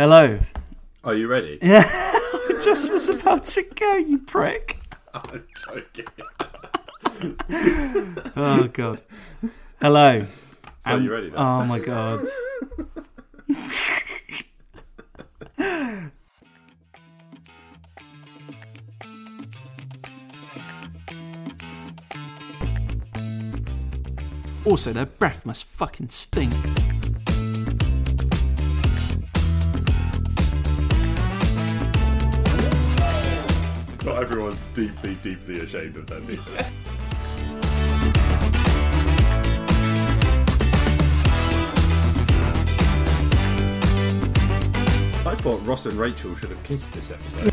Hello. Are you ready? Yeah, I just was about to go, you prick. I'm joking. Oh god. Hello. So And- you um, ready now? Oh my god. Also, their breath must fucking stink. Everyone's deeply, deeply ashamed of their penis. I thought Ross and Rachel should have kissed this episode.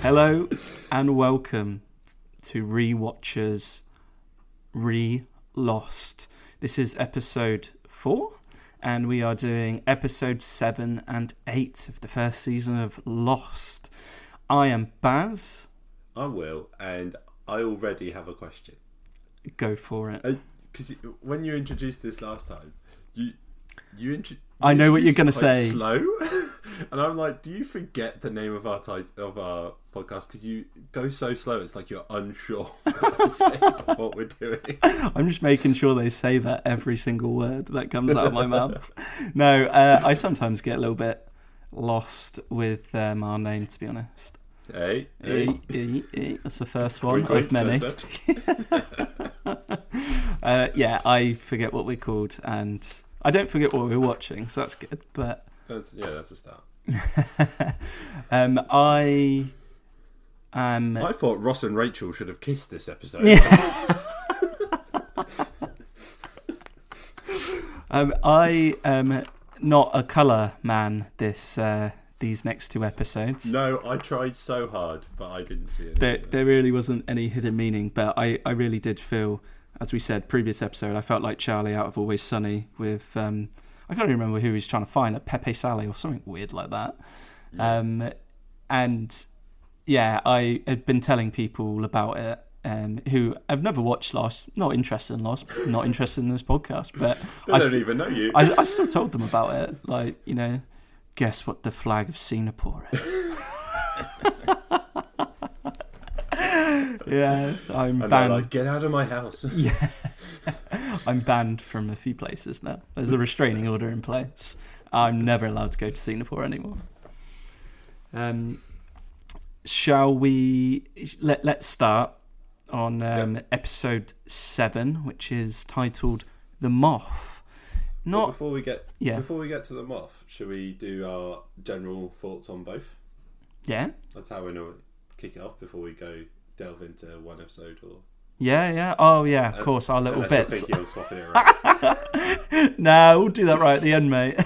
Hello and welcome to Rewatchers Re Lost. This is episode four, and we are doing episode seven and eight of the first season of Lost. I am Baz. I will, and I already have a question. Go for it. Uh, because when you introduced this last time, you you I know what you're going gonna say. Slow, and I'm like, do you forget the name of our tit- of our podcast because you go so slow? It's like you're unsure what to say about what we're doing. I'm just making sure they say that every single word that comes out of my mouth. No, uh, I sometimes get a little bit lost with um, our name, to be honest. Hey, E, hey. e, e, that's the first one of many. Uh, yeah, I forget what we're called, and I don't forget what we're watching, so that's good. But That's, yeah, that's a start. um, I am. I thought Ross and Rachel should have kissed this episode. Um, I am not a colour man. This uh, these next two episodes. No, I tried so hard, but I didn't see it. There, there really wasn't any hidden meaning, but I, I really did feel, as we said previous episode, I felt like Charlie out of Always Sunny with um, I can't even remember who he's trying to find, like Pepe Sally or something weird like that. Um, and yeah, I had been telling people about it. Um, who have never watched Lost, not interested in Lost, not interested in this podcast, but I, don't even know you. I, I still told them about it. Like, you know, guess what the flag of Singapore is? yeah, I'm and banned. like, get out of my house. Yeah, I'm banned from a few places now. There's a restraining order in place. I'm never allowed to go to Singapore anymore. Um, shall we? Let Let's start on um, episode seven, which is titled "The Moth." But Not before we get Yeah. before we get to the moth, should we do our general thoughts on both? yeah, That's how we know kick it off before we go delve into one episode or yeah, yeah. Oh yeah, of Uh, course, our little bits. it around. no, we'll do that right at the end, mate.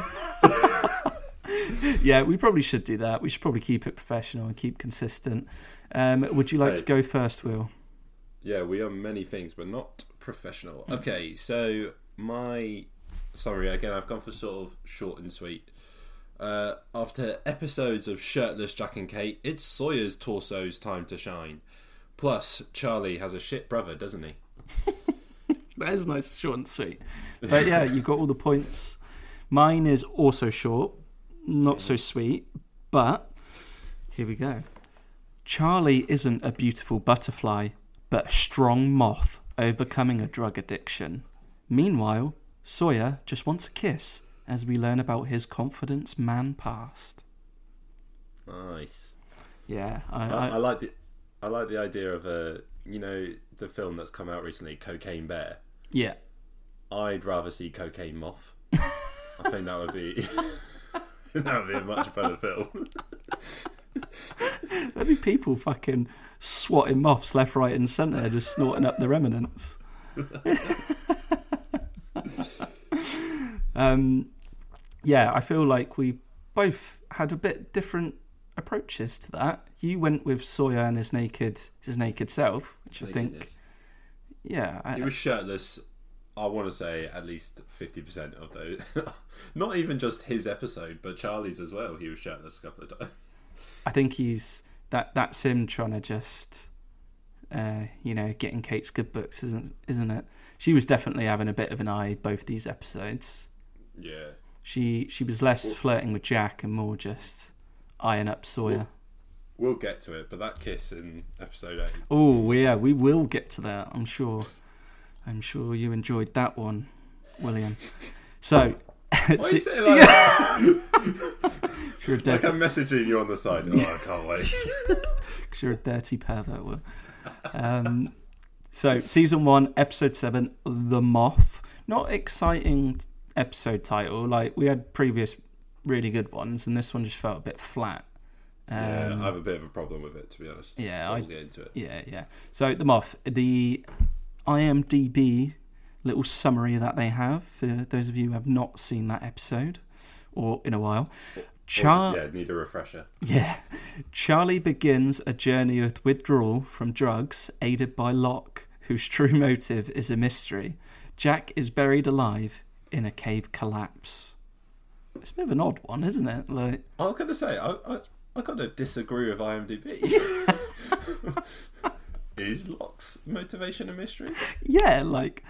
yeah, we probably should do that. We should probably keep it professional and keep consistent. Um, would you like to go first, Will? yeah, we are many things, but not professional. Hmm. Okay, so my sorry again, I've gone for sort of short and sweet. Uh, after episodes of shirtless Jack and Kate, it's Sawyer's torso's time to shine. Plus, Charlie has a shit brother, doesn't he? That is nice, short and sweet. But yeah, you've got all the points. Mine is also short, not so sweet, but here we go. Charlie isn't a beautiful butterfly, but a strong moth overcoming a drug addiction. Meanwhile, Sawyer just wants a kiss as we learn about his confidence man past. Nice. Yeah, I, I, I, I like the I like the idea of a you know the film that's come out recently, Cocaine Bear. yeah. I'd rather see Cocaine Moth. I think that would be that would be a much better film. There'd be people fucking swatting moths left, right, and centre, just snorting up the remnants. um, yeah, I feel like we both had a bit different approaches to that. You went with Sawyer and his naked, his naked self, which I think, yeah, I, he was shirtless. I want to say at least fifty percent of those. Not even just his episode, but Charlie's as well. He was shirtless a couple of times. I think he's that. That's him trying to just, uh, you know, getting Kate's good books, isn't isn't it? She was definitely having a bit of an eye both these episodes. Yeah. She she was less flirting with Jack and more just eyeing up Sawyer. We'll get to it, but that kiss in episode eight. Oh yeah, we will get to that. I'm sure. I'm sure you enjoyed that one, William. So, Why are see- you saying like that? you're a Like I'm messaging you on the side. Oh, I can't wait. Because you're a dirty pervert. Will. Um, so season one, episode seven, the moth. Not exciting episode title. Like we had previous really good ones, and this one just felt a bit flat. yeah, Um, I have a bit of a problem with it, to be honest. yeah, I we'll get into it. Yeah, yeah. So the moth, the IMDb little summary that they have for those of you who have not seen that episode or in a while. Char- just, yeah, need a refresher. yeah. Charlie begins a journey of withdrawal from drugs aided by Locke, whose true motive is a mystery. Jack is buried alive in a cave collapse. It's a bit of an odd one, isn't it? Like I was gonna say, I, I, I gotta disagree with IMDb. Is Locke's motivation a mystery? Yeah, like,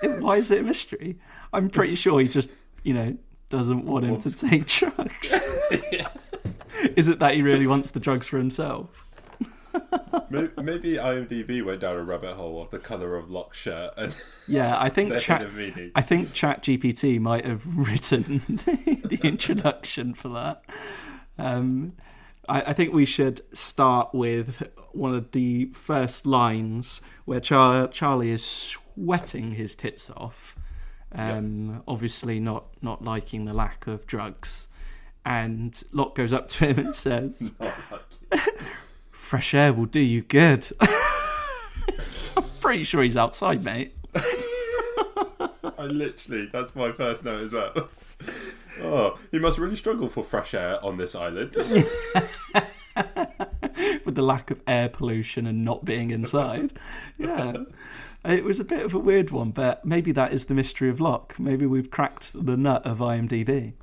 why is it a mystery? I'm pretty sure he just, you know, doesn't want him to take drugs. Is it that he really wants the drugs for himself? Maybe, IMDb went down a rabbit hole of the color of Locke's shirt and Yeah, I think Chat. I think Chat GPT might have written the introduction for that. Um, I, I think we should start with one of the first lines where Char- Charlie is sweating his tits off, um, obviously not not liking the lack of drugs, and Locke goes up to him and says, "Fresh air will do you good." I'm pretty sure he's outside, mate. I literally, that's my first note as well. Oh, he must really struggle for fresh air on this island. with the lack of air pollution and not being inside. Yeah. It was a bit of a weird one, but maybe that is the mystery of Locke. Maybe we've cracked the nut of IMDb.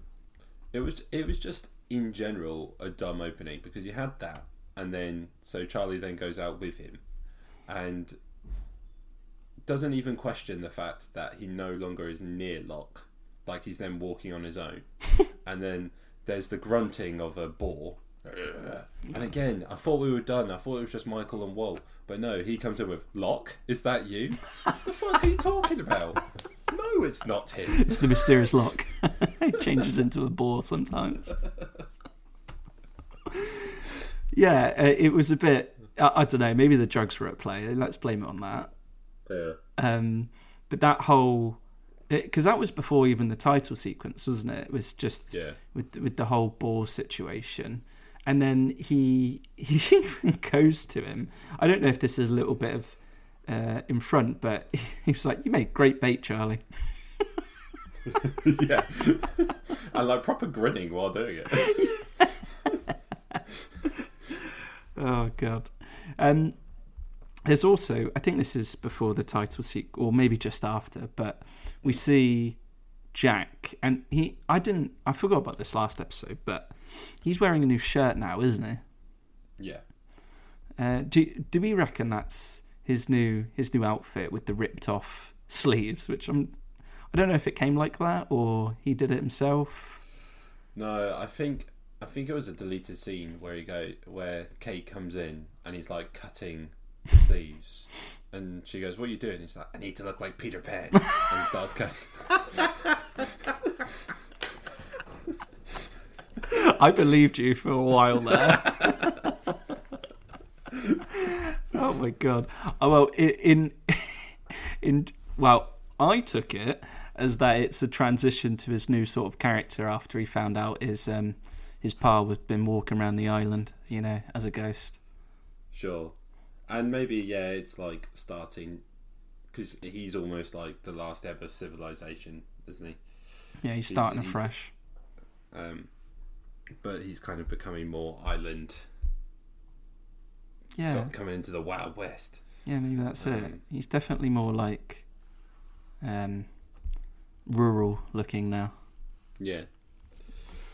It was, it was just in general a dumb opening because you had that, and then so Charlie then goes out with him, and doesn't even question the fact that he no longer is near Locke, like he's then walking on his own, and then there's the grunting of a boar. And again, I thought we were done. I thought it was just Michael and Walt, but no, he comes in with Locke. Is that you? the fuck are you talking about? No, it's not him. It's the mysterious Locke. it changes into a boar sometimes. yeah, uh, it was a bit. I, I don't know. Maybe the drugs were at play. Let's blame it on that. Yeah. Um, but that whole because that was before even the title sequence, wasn't it? It was just Yeah. with with the whole ball situation, and then he he even goes to him. I don't know if this is a little bit of uh, in front, but he was like, "You made great bait, Charlie." yeah. and like proper grinning while doing it. Oh god. Um, there's also, I think this is before the title sequence, or maybe just after, but we see Jack, and he. I didn't. I forgot about this last episode, but he's wearing a new shirt now, isn't he? Yeah. Uh, do do we reckon that's his new his new outfit with the ripped off sleeves? Which I'm. I don't know if it came like that or he did it himself. No, I think I think it was a deleted scene where he go where Kate comes in and he's like cutting the sleeves. And she goes, "What are you doing?" He's like, "I need to look like Peter Pan." and he starts cutting. I believed you for a while there. oh my god! Oh well, i- in in well, I took it as that it's a transition to his new sort of character after he found out his um his pa was been walking around the island, you know, as a ghost. Sure. And maybe yeah, it's like starting because he's almost like the last ever civilization, isn't he? Yeah, he's starting he's- afresh. Um, but he's kind of becoming more island, Yeah, got- coming into the Wild West. yeah, maybe that's it. Um, He's definitely more like um rural looking now. Yeah.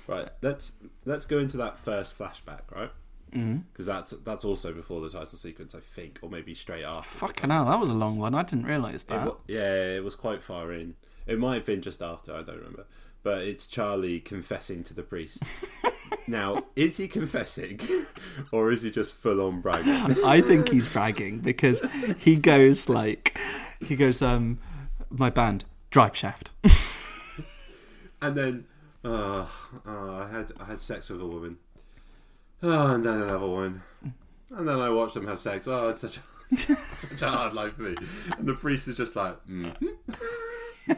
Right. Let's let's go into that first flashback, right? Mm. Because that's that's also before the title sequence, I think, or maybe straight after. Fucking hell, that was a long one. I didn't realise It that. wa- yeah, it was quite far in. It might have been just after. I don't remember. but it's Charlie confessing to the priest. now, is he confessing, or is he just full on bragging? I think he's bragging because he goes like, he goes, um, my band, Drive Shaft. and then, uh, uh, I had I had sex with a woman, oh, and then another one, and then I watched them have sex. Oh, it's such a such a hard life for me. And the priest is just like, mm.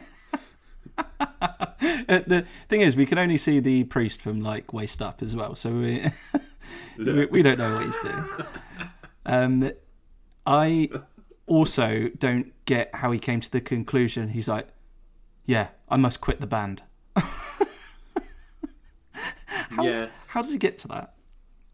Uh, the thing is, we can only see the priest from like waist up as well, so we we, we don't know what he's doing. Um, I also don't get how he came to the conclusion. He's like, "Yeah, I must quit the band." How, yeah. How does he get to that?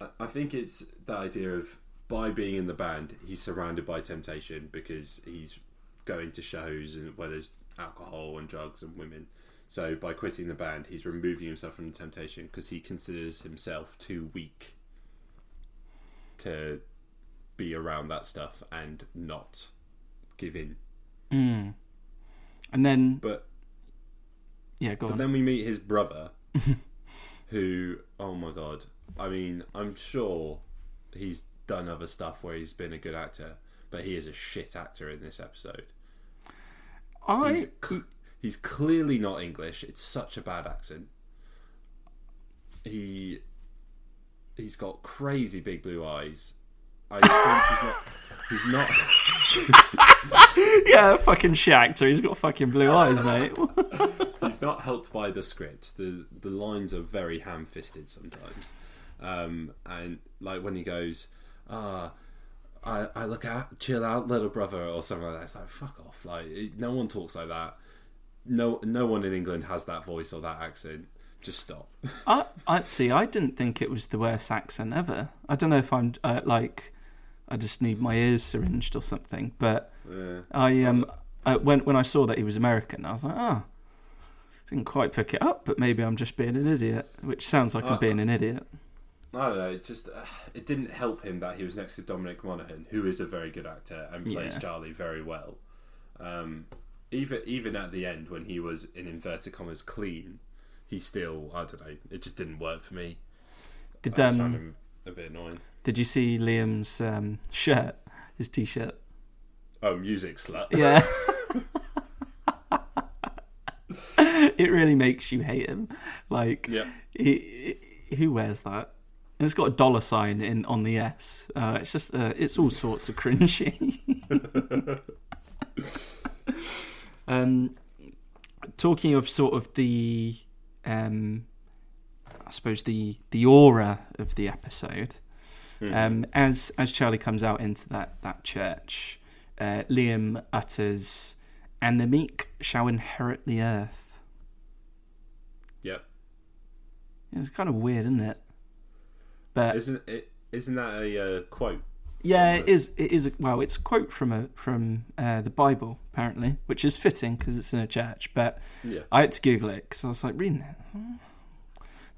I- I think it's the idea of by being in the band, he's surrounded by temptation because he's going to shows and where there's alcohol and drugs and women. So by quitting the band, he's removing himself from the temptation because he considers himself too weak to be around that stuff and not give in. Mm. And then, But yeah, go But on. then we meet his brother, who, oh my god, I mean, I'm sure he's done other stuff where he's been a good actor, but he is a shit actor in this episode. I He's, cl- he's clearly not English. It's such a bad accent. He he's got crazy big blue eyes. I think he's not. He's not. yeah, fucking actor. He's got fucking blue eyes, mate. he's not helped by the script. The the lines are very ham fisted sometimes. Um, and like when he goes, ah, I, I look out, chill out, little brother, or something like that. It's like fuck off. Like it, no one talks like that. No no one in England has that voice or that accent. Just stop. I, I see. I didn't think it was the worst accent ever. I don't know if I'm uh, like, I just need my ears syringed or something. But Yeah. I um, uh, when when I saw that he was American, I was like, oh, didn't quite pick it up. But maybe I'm just being an idiot, which sounds like I'm Uh, being an idiot. I don't know. It just uh, it didn't help him that he was next to Dominic Monaghan, who is a very good actor and plays Yeah. Charlie very well. Um, even even at the end when he was in inverted commas clean, he still I don't know. It just didn't work for me. Did I just found um, him a bit annoying. Did you see Liam's um shirt, his t-shirt? Oh, music slut. Yeah. it really makes you hate him. Like, Yeah. he, he- who wears that? And it's got a dollar sign in on the S. Uh, it's just, uh, it's all sorts of cringy. um, talking of sort of the, um, I suppose the the aura of the episode. Um, as as Charlie comes out into that that church, uh, Liam utters, "And the meek shall inherit the earth." Yep. It's kind of weird, isn't it? But Isn't it? Isn't that a uh, quote? yeah, it is. It is. A, well, it's a quote from a from uh, the Bible apparently, which is fitting because it's in a church. But Yeah. I had to Google it because I was like reading it.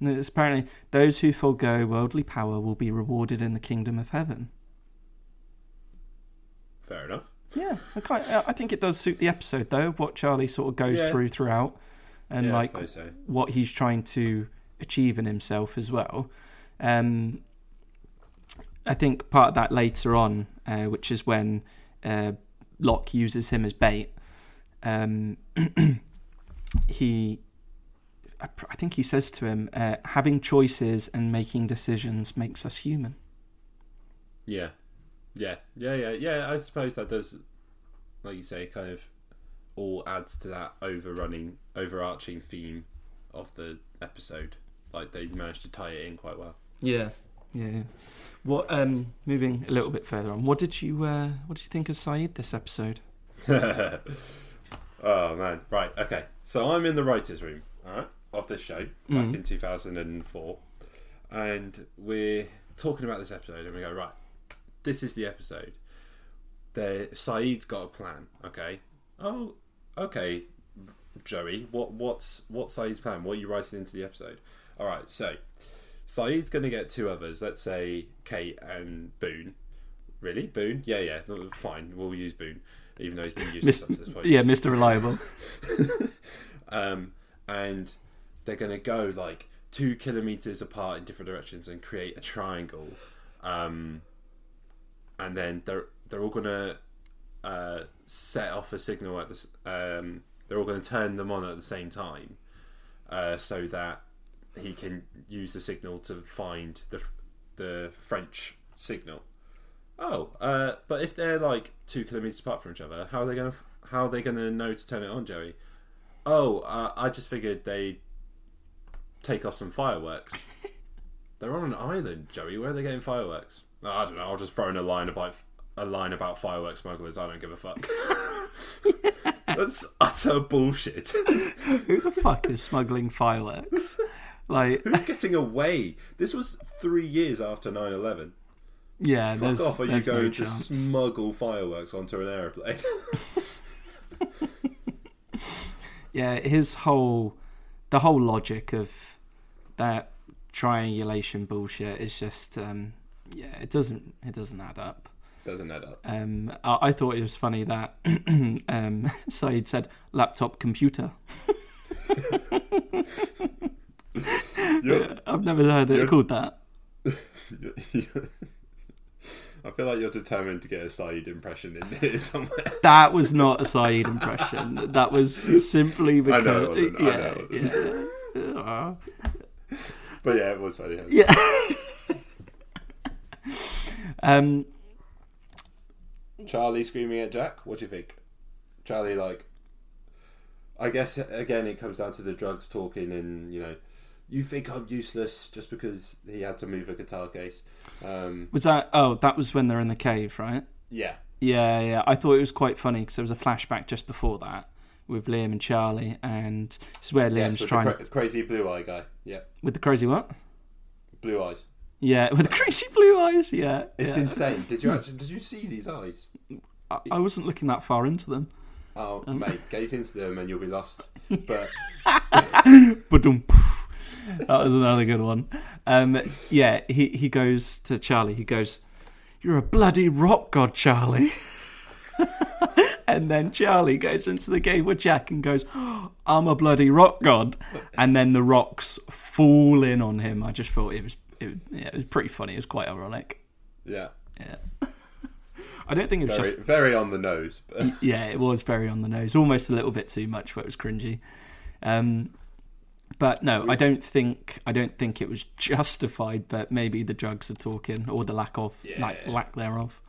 It's apparently those who forego worldly power will be rewarded in the kingdom of heaven. Fair enough. Yeah, I, I think it does suit the episode though. What Charlie sort of goes Yeah. through throughout, and yeah, like so. what he's trying to achieve in himself as well. Um, I think part of that later on, uh, which is when uh, Locke uses him as bait. Um, he, I I think he says to him, uh, "Having choices and making decisions makes us human." Yeah, yeah, yeah, yeah, yeah. I suppose that does, like you say, kind of all adds to that overrunning, overarching theme of the episode. Like they managed to tie it in quite well. Yeah, yeah. What? Um, moving a little bit further on, what did you uh, what did you think of Sayid this episode? oh man, right, okay. So I'm in the writers' room, all right, of this show back Mhm. in 2004, and we're talking about this episode, and we go right. This is the episode. There, Sayid's got a plan. Okay. Oh, okay, Joey. What what's what's Sayid's plan? What are you writing into the episode? All right. So Sayid's going to get two others. Let's say Kate and Boone. Really, Boone? Yeah, yeah. Fine. We'll use Boone, even though he's been useless up to this point. Yeah, Mister Reliable. Um, and they're going to go like two kilometers apart in different directions and create a triangle, um, and then they're they're all going to uh, set off a signal at this. Um, they're all going to turn them on at the same time, uh, so that he can use the signal to find the the French signal. Oh, uh, but if they're like two kilometers apart from each other, how are they going to how are they going to know to turn it on, Joey? Oh, uh, I just figured they take off some fireworks. They're on an island, Joey. Where are they getting fireworks? Oh, I don't know. I'll just throw in a line about a line about fireworks smugglers. I don't give a fuck. That's utter bullshit. Who the fuck is smuggling fireworks? Like, Who's getting away? This was three years after 9-11. yeah, Fuck there's, off, are you there's no going to chance. smuggle fireworks onto an aeroplane? yeah, his whole, the whole logic of that triangulation bullshit is just, um, yeah, it doesn't, it doesn't add up. Doesn't add up. Um, I, I thought it was funny that um, Sayid said laptop computer. I've never heard it called that. I feel like you're determined to get a Sayid impression in here somewhere. That was not a Sayid impression. That was simply I because know it wasn't. I yeah, know it wasn't. yeah. But yeah, it was funny. Yeah. um, Charlie screaming at Jack. What do you think? Charlie, like, I guess again it comes down to the drugs talking, and you know, you think I'm useless just because he had to move a guitar case. Um, was that? Oh, that was when they're in the cave, right? yeah, Yeah, yeah. I thought it was quite funny because there was a flashback just before that with Liam and Charlie, and it's where Liam's with trying the cra- crazy blue eye guy. Yeah, with the crazy what? blue eyes. Yeah, with the crazy blue eyes. Yeah, It's yeah. insane. Did you actually? Did you see these eyes? I, I wasn't looking that far into them. Oh, mate, gaze into them and you'll be lost. But that was another good one. Um, yeah, he, he goes to Charlie. He goes, "You're a bloody rock god, Charlie." and then Charlie goes into the game with Jack and goes, "I'm a bloody rock god." And then the rocks fall in on him. I just thought it was, it, yeah, it was pretty funny. It was quite ironic. yeah, Yeah. I don't think it was very, just very on the nose. But yeah, it was very on the nose, almost a little bit too much where it was cringy. Um, but no, I don't think I don't think it was justified. But maybe the drugs are talking, or the lack of lack, Yeah. lack thereof.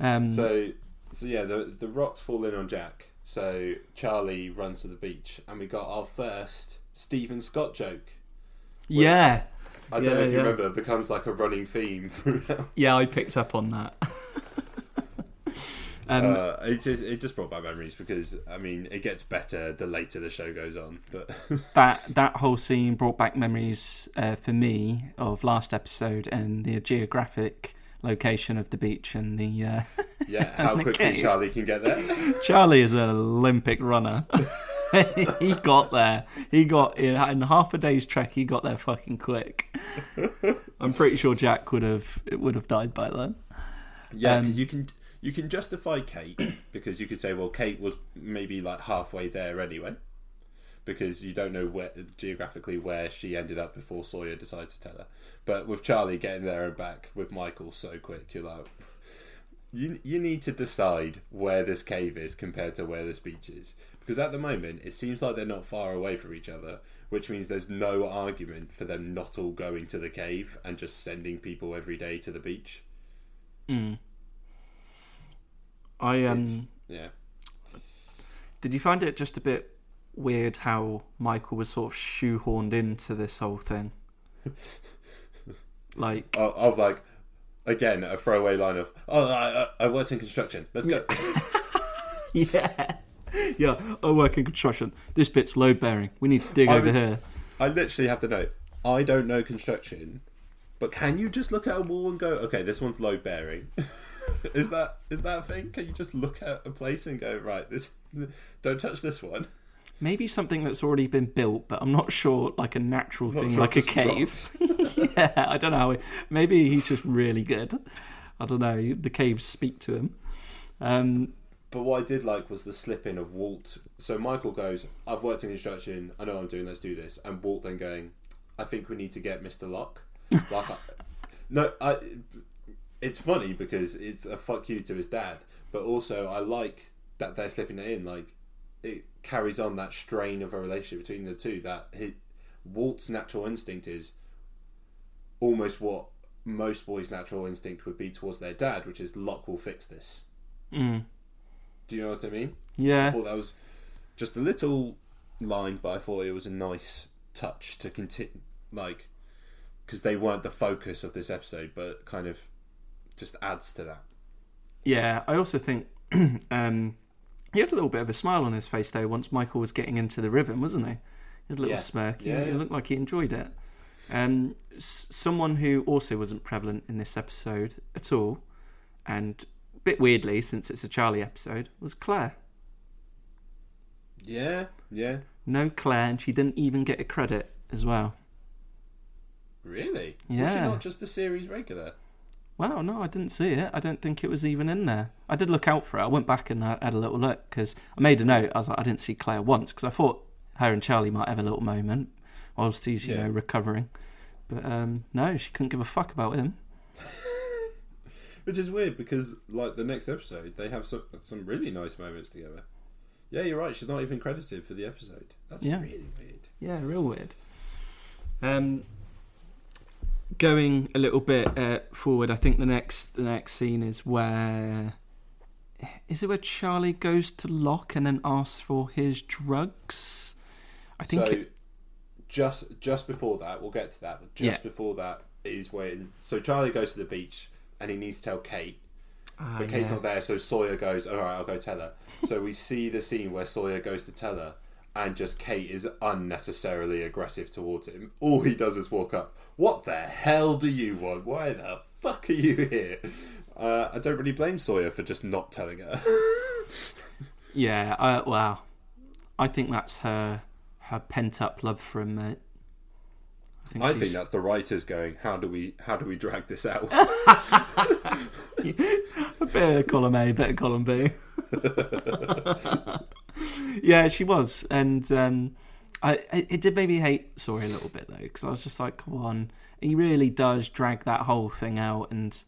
Um, So, so yeah, the the rocks fall in on Jack. So Charlie runs to the beach, and we got our first Stephen Scott joke. yeah, I don't Yeah, know if you yeah. remember, it becomes like a running theme throughout. yeah, I picked up on that. um, uh, it just it just brought back memories because I mean it gets better the later the show goes on. But that that whole scene brought back memories uh, for me of last episode and the geographic location of the beach and the uh, yeah, how the quickly cave. Charlie can get there. Charlie is an Olympic runner. he got there. He got in, in half a day's trek. He got there fucking quick. I'm pretty sure Jack would have it would have died by then. Yeah, Um, because you can you can justify Kate because you could say, well, Kate was maybe like halfway there anyway, because you don't know where geographically where she ended up before Sawyer decided to tell her. But with Charlie getting there and back with Michael so quick, you're like, you you need to decide where this cave is compared to where this beach is, because at the moment it seems like they're not far away from each other. Which means there's no argument for them not all going to the cave and just sending people every day to the beach. I um. It's- yeah. Did you find it just a bit weird how Michael was sort of shoehorned into this whole thing? Like, of, of like again a throwaway line of oh I, I, I worked in construction let's go yeah, yeah. I work in construction. This bit's load bearing. We need to dig I over here. I literally have to know I don't know construction but can you just look at a wall and go okay this one's load bearing is that is that a thing can you just look at a place and go right this don't touch this one Maybe something that's already been built, but I'm not sure. Like a natural Not thing, sure, like a cave. yeah, I don't know. Maybe he's just really good. I don't know. The caves speak to him. Um, but what I did like was the slip in of Walt. So Michael goes, "I've worked in construction. I know what I'm doing. Let's do this." And Walt then going, "I think we need to get Mister Locke." like, I, no, I. It's funny because it's a fuck you to his dad, but also I like that they're slipping it in. Like it carries on that strain of a relationship between the two. That he, Walt's natural instinct is almost what most boys' natural instinct would be towards their dad, which is Locke will fix this. Mm. Do you know what I mean? Yeah. I thought that was just a little line, but I thought it was a nice touch to continue, like, because they weren't the focus of this episode, but kind of just adds to that. Yeah, I also think um, he had a little bit of a smile on his face though once Michael was getting into the rhythm, wasn't he? He had a little Yeah. smirk. He, Yeah, he yeah. looked like he enjoyed it. Um, s- someone who also wasn't prevalent in this episode at all, and a bit weirdly since it's a Charlie episode, was Claire. Yeah, yeah, No Claire, and she didn't even get a credit as well. really. Was she not just a series regular? Wow, no, I didn't see it. I don't think it was even in there. I did look out for it. I went back and I had a little look because I made a note. I was like, I didn't see Claire once because I thought her and Charlie might have a little moment whilst he's, you Yeah. know, recovering. But um, no, she couldn't give a fuck about him. Which is weird because, like, the next episode, they have some some really nice moments together. Yeah, you're right. She's not even credited for the episode. That's Yeah. really weird. Yeah, real weird. Um, going a little bit uh, forward, I think the next the next scene is where is it where Charlie goes to Locke and then asks for his drugs? I think so. it, just just before that, we'll get to that. But just Yeah. before that is when so Charlie goes to the beach and he needs to tell Kate, Ah, but Kate's yeah. not there. So Sawyer goes, "All right, I'll go tell her." so we see the scene where Sawyer goes to tell her, and just Kate is unnecessarily aggressive towards him. All he does is walk up. What the hell do you want? Why the fuck are you here? Uh, I don't really blame Sawyer for just not telling her. Yeah, uh, wow. I think that's her her pent up love for him, mate. I she's- think that's the writers going, "How do we how do we drag this out?" a bit of column A, bit of column B. yeah, she was, and um, I it, did make me hate Sawyer a little bit though, because I was just like, come on, he really does drag that whole thing out, and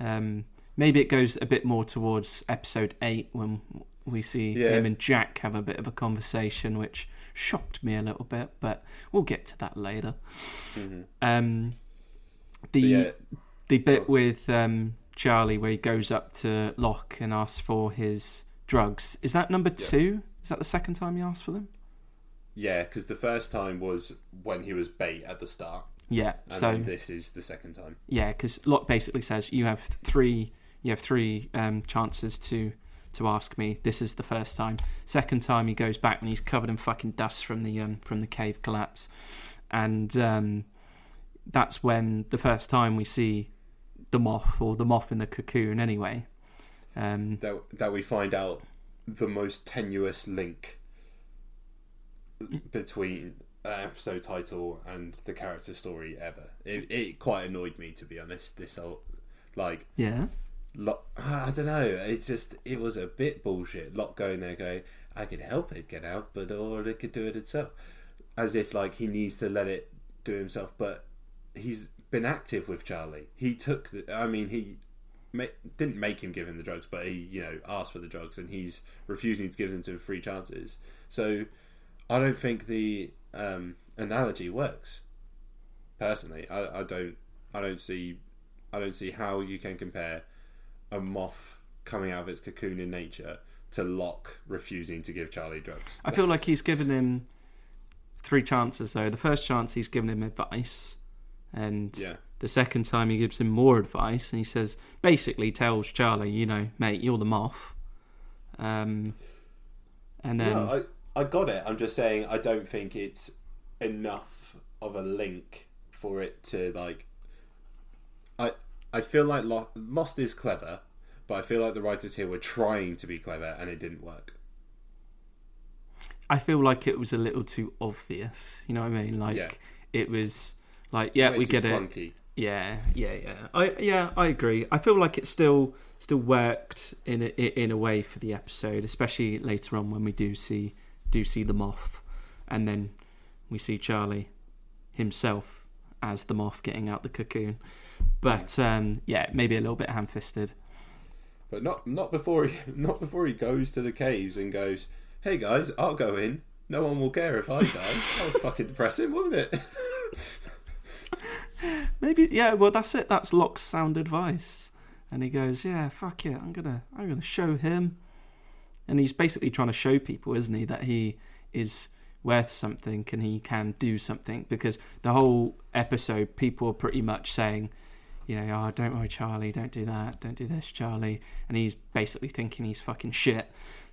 um, maybe it goes a bit more towards episode eight when we see Yeah. him and Jack have a bit of a conversation, which shocked me a little bit, but we'll get to that later. Um, the yeah, the bit with um, Charlie where he goes up to Locke and asks for his drugs. Is that number two? Is that the second time he asked for them? yeah, because the first time was when he was bait at the start, Yeah. and so then this is the second time. yeah, because Locke basically says you have three you have three um, chances to to ask me. This is the first time. Second time he goes back and he's covered in fucking dust from the um, from the cave collapse, and um, that's when the first time we see the moth or the moth in the cocoon. Anyway. Um, That that we find out the most tenuous link between an episode title and the character story ever. It, it quite annoyed me to be honest. This whole like yeah. Lo- I don't know. It's just it was a bit bullshit. Locke going there, going, I could help it get out, but or it could do it itself, as if like he needs to let it do himself. But he's been active with Charlie. He took the. I mean, he ma- didn't make him give him the drugs, but he you know asked for the drugs, and he's refusing to give them to him free chances. So I don't think the um, analogy works. Personally, I, I don't. I don't see. I don't see how you can compare a moth coming out of its cocoon in nature to Locke refusing to give Charlie drugs. I feel like he's given him three chances though. The first chance he's given him advice, and Yeah. the second time he gives him more advice, and he says basically tells Charlie, you know, mate, you're the moth. Um, and then No, I, I got it. I'm just saying I don't think it's enough of a link for it to like. I I feel like Lo- Lost is clever, but I feel like the writers here were trying to be clever and it didn't work. I feel like it was a little too obvious. You know what I mean? Like Yeah. it was like, yeah, Way we get it. Yeah, yeah, yeah. I yeah, I agree. I feel like it still still worked in a, in a way for the episode, especially later on when we do see do see the moth, and then we see Charlie himself as the moth getting out the cocoon. But um, yeah, maybe a little bit ham fisted. But not not before he not before he goes to the caves and goes, "Hey guys, I'll go in. No one will care if I die." that was fucking depressing, wasn't it? Maybe yeah. Well, that's it. That's Locke's sound advice. And he goes, "Yeah, fuck it. I'm gonna I'm gonna show him." And he's basically trying to show people, isn't he, that he is worth something and he can do something because the whole episode people are pretty much saying you know oh don't worry charlie don't do that don't do this charlie and he's basically thinking he's fucking shit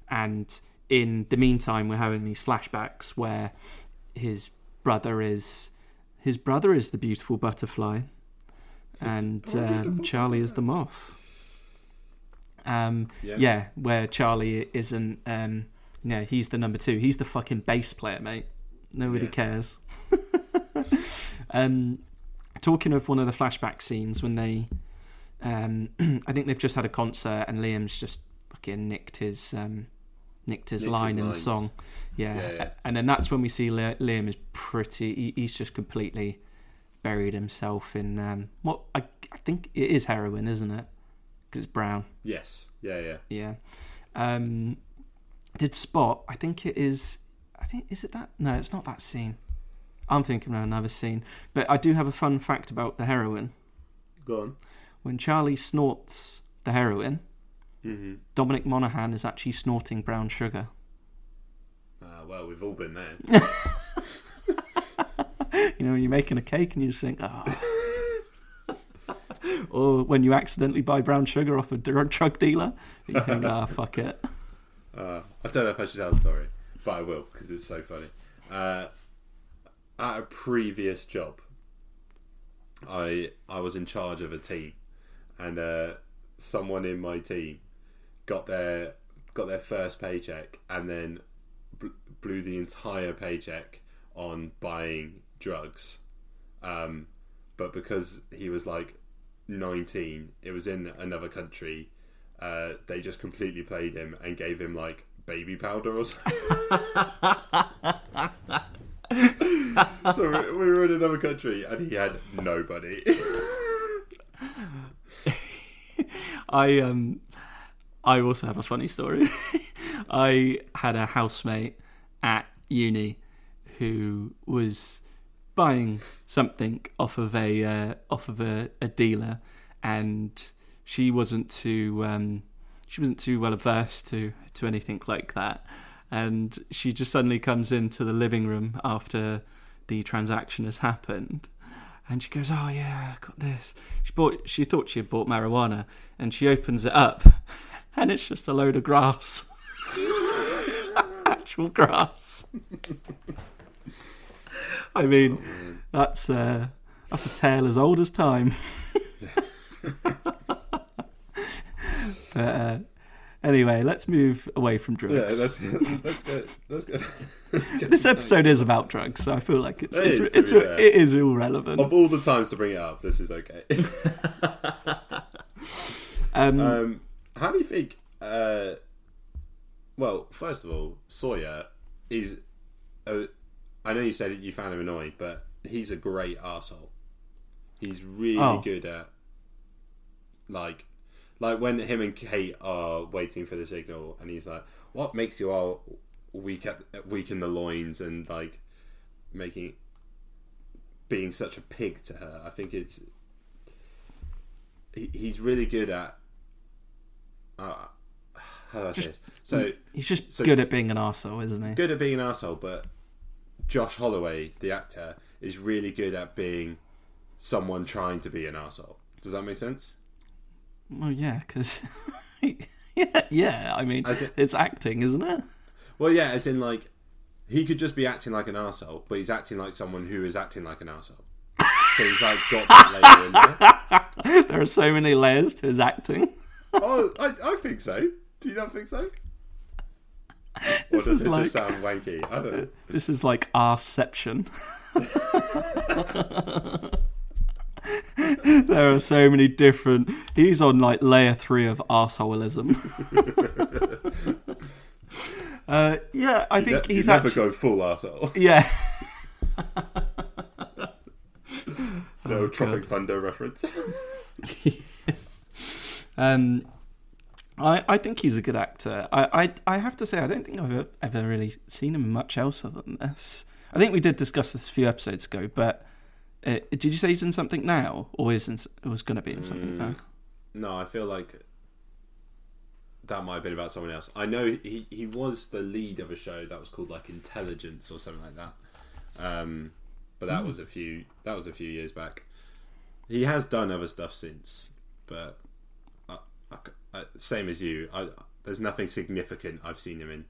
and in the meantime we're having these flashbacks where his brother is his brother is the beautiful butterfly and Oh, um, beautiful charlie is the moth um, Yeah. yeah. where Charlie isn't. Um, no, he's the number two. He's the fucking bass player, mate. Nobody Yeah. cares. um, talking of one of the flashback scenes when they, um, I think they've just had a concert and Liam's just fucking nicked his um, nicked his Nicked his line in the song. Yeah. Yeah, yeah. and then that's when we see Liam is pretty. He, he's just completely buried himself in um, what I, I think it is heroin, isn't it? Because it's brown. yes. Yeah, yeah. Yeah. Um, did Spot? I think it is. I think is it that? No, it's not that scene. I'm thinking of another scene. But I do have a fun fact about the heroin. Go on. When Charlie snorts the heroin, Mm-hmm. Dominic Monaghan is actually snorting brown sugar. Uh, well, we've all been there. You know, when you're making a cake and you just think, ah. or when you accidentally buy brown sugar off a drug dealer, you think, ah, fuck it. Uh, I don't know if I should tell the story, but I will because it's so funny. Uh, at a previous job, I I was in charge of a team, and uh, someone in my team got their got their first paycheck and then bl- blew the entire paycheck on buying drugs. Um, but because he was like 19, it was in another country. Uh, they just completely played him and gave him like baby powder or something. so we we were in another country and he had nobody. I um I also have a funny story. I had a housemate at uni who was buying something off of a uh, off of a, a dealer, and she wasn't too um, she wasn't too well averse to to anything like that, and she just suddenly comes into the living room after the transaction has happened, and she goes, "Oh yeah, I got this." She bought. She thought she had bought marijuana, and she opens it up, and it's just a load of grass, actual grass. I mean, that's uh, that's a tale as old as time. but uh, anyway, let's move away from drugs. yeah, that's that's good. That's good. this episode is about drugs, so I feel like it's It it's, is, it's, fair. it is all relevant. of all the times to bring it up, this is okay. Um, Um, how do you think? Uh, well, first of all, Sawyer is. A, I know you said you found him annoying, but he's a great asshole. He's really Oh. good at like, like when him and Kate are waiting for the signal, and he's like, "What makes you all weak at weak in the loins?" and like making being such a pig to her. I think it's he, he's really good at. Uh, how do I say? it? So he's just so- good at being an arsehole, isn't he? good at being an asshole, but Josh Holloway, the actor, is really good at being someone trying to be an asshole. Does that make sense? Well, yeah, because yeah, yeah. I mean, it- it's acting, isn't it? Well, yeah, as in like he could just be acting like an asshole, but he's acting like someone who is acting like an asshole. So he's like got that layer in there. there are so many layers to his acting. Oh, I, I think so. Do you not think so? Or This does is it like just sound wanky? I don't know. this is like Arception. there are so many different. He's on like layer three of arseholism. uh, yeah, I think Ne- he's you never actually. go full arsehole. Yeah, No Oh, Tropic Thunder reference. um, I I think he's a good actor. I I, I have to say I don't think I've ever, ever really seen him much else other than this. I think we did discuss this a few episodes ago, but uh, did you say he's in something now, or is in, was going to be in something Mm. now? no, I feel like that might have been about someone else. I know he he was the lead of a show that was called like Intelligence or something like that. Um, but that was a few that was a few years back. He has done other stuff since, but I- same as you. I, there's nothing significant I've seen him in.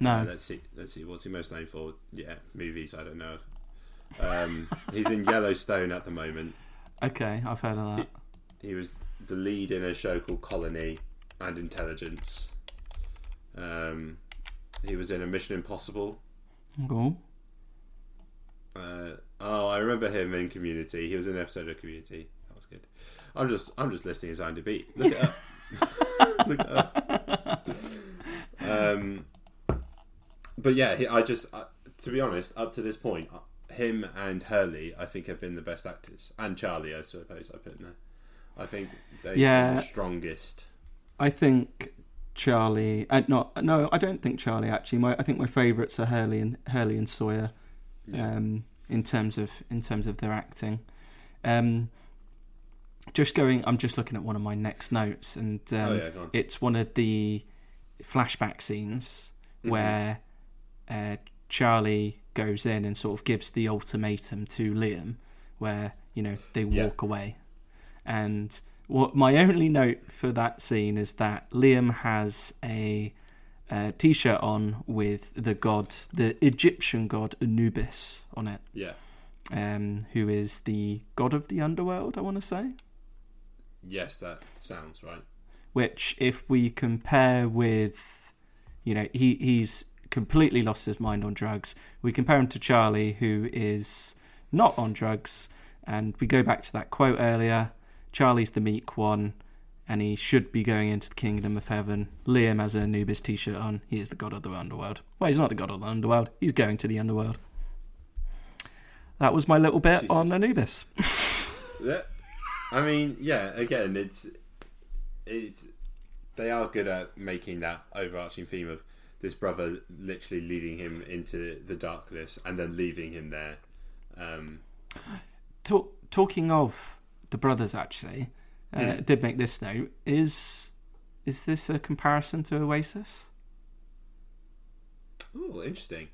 No. Uh, let's see. Let's see. What's he most known for? Yeah, movies. I don't know. Um, he's in Yellowstone at the moment. Okay, I've heard of that. He was the lead in a show called Colony and Intelligence. Um, he was in a Mission Impossible. Cool. Uh, oh, I remember him in Community. He was in an episode of Community. That was good. I'm just I'm just listing his IMDb. Look it up. Look it up. Um, but yeah, he, I just uh, to be honest, up to this point, uh, him and Hurley, I think, have been the best actors, and Charlie, I suppose, I put in there. I think they've Yeah. been the strongest. I think Charlie. Uh, no, no, I don't think Charlie. Actually, my I think my favourites are Hurley and Hurley and Sawyer. Yeah. Um, in terms of in terms of their acting. Um, just going. I'm just looking at one of my next notes, and um, oh yeah, go on. it's one of the flashback scenes Mhm. where uh, Charlie goes in and sort of gives the ultimatum to Liam, where you know they Yeah. walk away. And what my only note for that scene is that Liam has a, uh t-shirt on with the god, the Egyptian god Anubis on it, Yeah. um, who is the god of the underworld. I want to say. Yes, that sounds right. which if we compare with you know he he's completely lost his mind on drugs. We compare him to charlie who is not on drugs. And we go back to that quote earlier. Charlie's the meek one and he should be going into the kingdom of heaven. Liam has an anubis t-shirt on. He is the god of the underworld. Well he's not the god of the underworld. He's going to the underworld. That was my little bit Jesus. on anubis. Yeah. I mean, yeah. Again, it's it's they are good at making that overarching theme of this brother literally leading him into the darkness and then leaving him there. Um, Talk, talking of the brothers, actually, uh, Mm. did make this note. Is is this a comparison to Oasis? oh, interesting.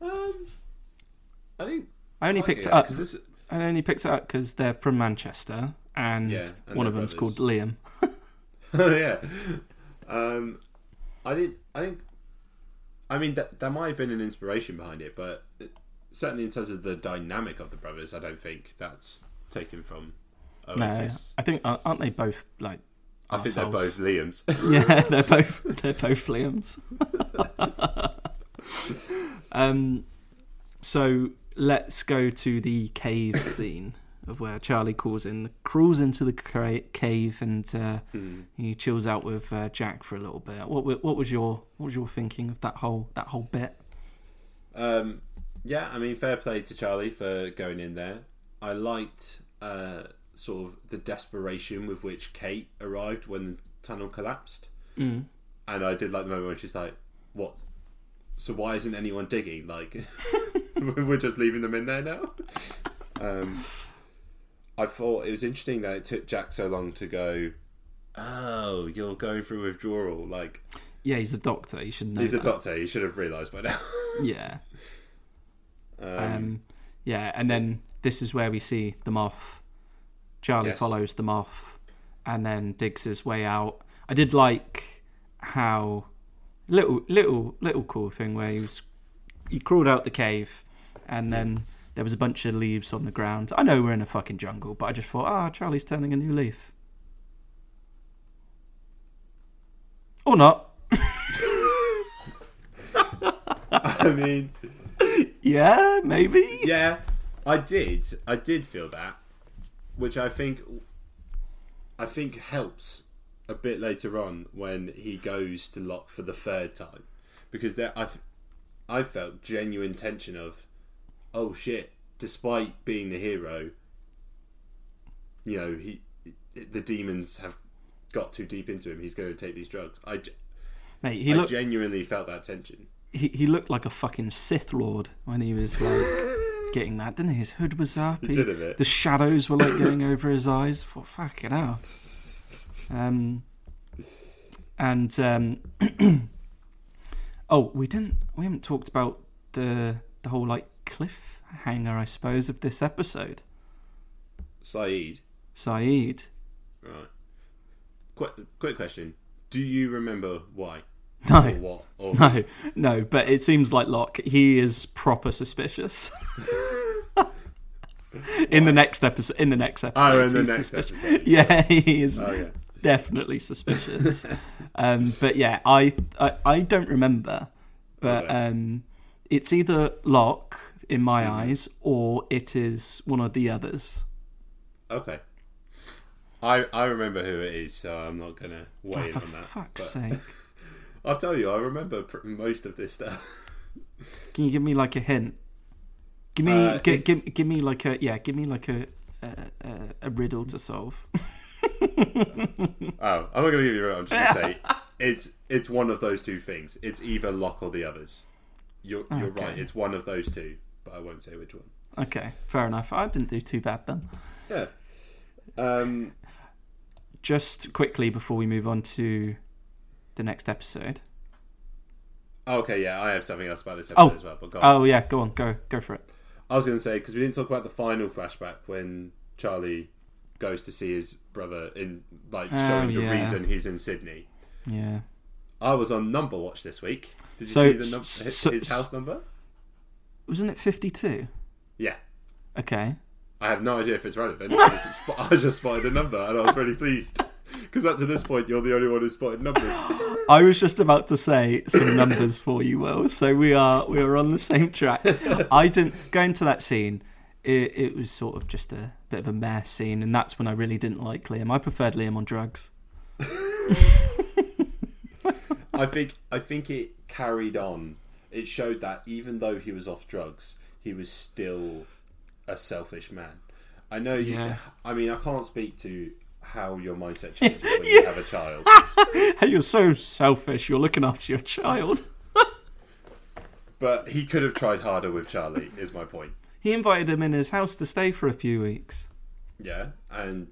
Um, I think I only picked it up. because. I only picked it up because they're from Manchester, and, Yeah, and one of them's brothers. called Liam. yeah. Um, I didn't. I think. I mean, that there might have been an inspiration behind it, but it, certainly in terms of the dynamic of the brothers, I don't think that's taken from No, I think aren't they both like? I think they're both Liam's. yeah, they're both they're both Liams. um, so let's go to the cave scene of where Charlie calls in, crawls into the cra- cave, and uh, Hmm. he chills out with uh, Jack for a little bit. What what was your what was your thinking of that whole that whole bit? Um, yeah, I mean, fair play to Charlie for going in there. I liked uh, sort of the desperation with which Kate arrived when the tunnel collapsed, Mm. and I did like the moment when she's like, "What? So why isn't anyone digging? Like, we're just leaving them in there now." Um, I thought it was interesting that it took Jack so long to go. Oh, you're going through withdrawal. Like Yeah, he's a doctor. He should know. he's a that. doctor. You should have realised by now. Yeah. Um, Um, yeah, and then this is where we see the moth. Charlie Yes. follows the moth and then digs his way out. I did like how little little little cool thing where he was he crawled out the cave and then there was a bunch of leaves on the ground. I know we're in a fucking jungle, but I just thought, ah, Charlie's turning a new leaf. Or not. I mean. Yeah, maybe. yeah, I did. I did feel that. which I think I think helps a bit later on when he goes to Locke for the third time, because there I I felt genuine tension of, oh shit, despite being the hero, you know he the demons have got too deep into him. He's going to take these drugs. I, Mate, he I looked genuinely felt that tension. he, he looked like a fucking Sith Lord when he was like getting that, didn't he? His hood was up. He, bit. The shadows were like going over his eyes. For fucking hell. Um, and um, oh, we didn't. We haven't talked about the the whole like cliffhanger, I suppose, of this episode. Sayid, Sayid. right? Quick, quick question: Do you remember why No, or what? Or no, no. But it seems like Locke. He is proper suspicious. in the next episode. In the next episode. Oh, in the next suspicious. episode. Yeah, he is Oh yeah. Definitely suspicious. um, but yeah, I, I I don't remember, but um, it's either Locke in my Mm-hmm. eyes or it is one of the others. Okay. I I remember who it is, so I'm not gonna Oh, weigh in on that. fuck's but sake! I'll tell you, I remember pr- most of this stuff. Can you give me like a hint? Give me, Uh, gi- it- give, give me like a yeah, give me like a a, a, a riddle to solve. Oh, I'm not gonna give you I'm just gonna say it's it's one of those two things. It's either Locke or the others. You're you're Okay. right. It's one of those two, but I won't say which one. Okay, fair enough. I didn't do too bad then. Yeah. Um. Just quickly before we move on to the next episode. Okay. Yeah, I have something else about this episode Oh. as well. But go on. Oh yeah, go on, go go for it. I was going to say because we didn't talk about the final flashback when Charlie goes to see his brother in like Oh, showing the yeah. reason he's in Sydney. Yeah. I was on number watch this week. Did you So- see the num- his, so- his house number? Wasn't it 52? Yeah. Okay. I have no idea if it's relevant. I just, I just spotted a number and I was really pleased because up to this point you're the only one who spotted numbers. I was just about to say some numbers for you, Will. So we are we are on the same track. I didn't go into that scene. It, it was sort of just a bit of a meh scene, and that's when I really didn't like Liam. I preferred Liam on drugs. I think I think it carried on. It showed that even though he was off drugs, he was still a selfish man. I know you. Yeah. I mean, I can't speak to how your mindset changes when you have a child. Hey, you're so selfish. You're looking after your child. But he could have tried harder with Charlie. Is my point. He invited him in his house to stay for a few weeks. Yeah, and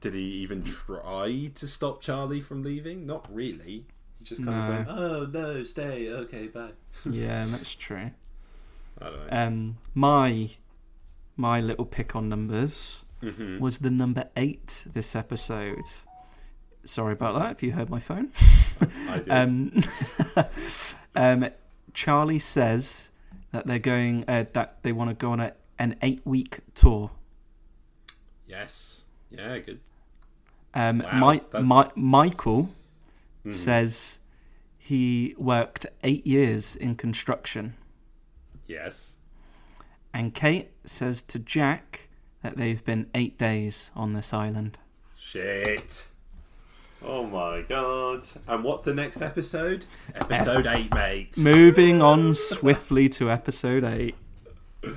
did he even try to stop Charlie from leaving? Not really. He just kind No. of went, "Oh no, stay. Okay, bye." Yeah, that's true. I don't know. Um, my my little pick on numbers Mhm. was the number eight this episode. Sorry about that. If you heard my phone. I did. Um, um, Charlie says that they're going uh, that they want to go on a, an eight week tour. yes. Yeah. Good. Um, Wow, that's- Mi- Michael Mhm. says he worked eight years in construction, Yes. and Kate says to Jack that they've been eight days on this island. Shit. Oh my god. And what's the next episode? Episode 8, mate. Moving on swiftly to episode eight.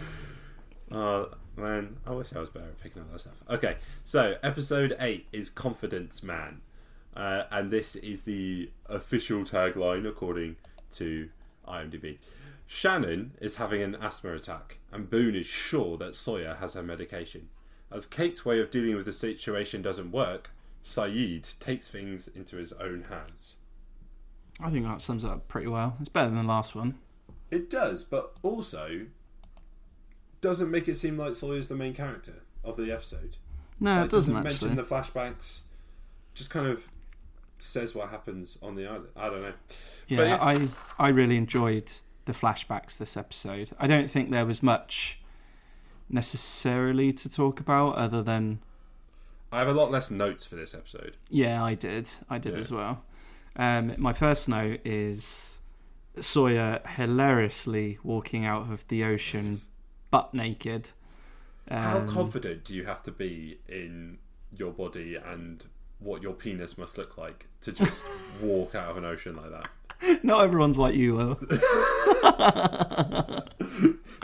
Oh, man. I wish I was better at picking up that stuff. Okay, so episode 8 is Confidence Man. Uh, and this is the official tagline according to IMDb. Shannon is having an asthma attack, and Boone is sure that Sawyer has her medication. As Kate's way of dealing with the situation doesn't work, Sayid takes things into his own hands. I think that sums it up pretty well. It's better than the last one. It does, but also doesn't make it seem like Sawyer's the main character of the episode. No, Like, it doesn't mention the flashbacks. Just kind of says what happens on the island. I don't know. Yeah, But yeah. I I really enjoyed the flashbacks this episode. I don't think there was much necessarily to talk about other than I have a lot less notes for this episode. yeah, I did. I did Yeah. as well. Um, my first note is Sawyer hilariously walking out of the ocean butt naked. How Um, confident do you have to be in your body and what your penis must look like to just walk out of an ocean like that? Not everyone's like you, Will.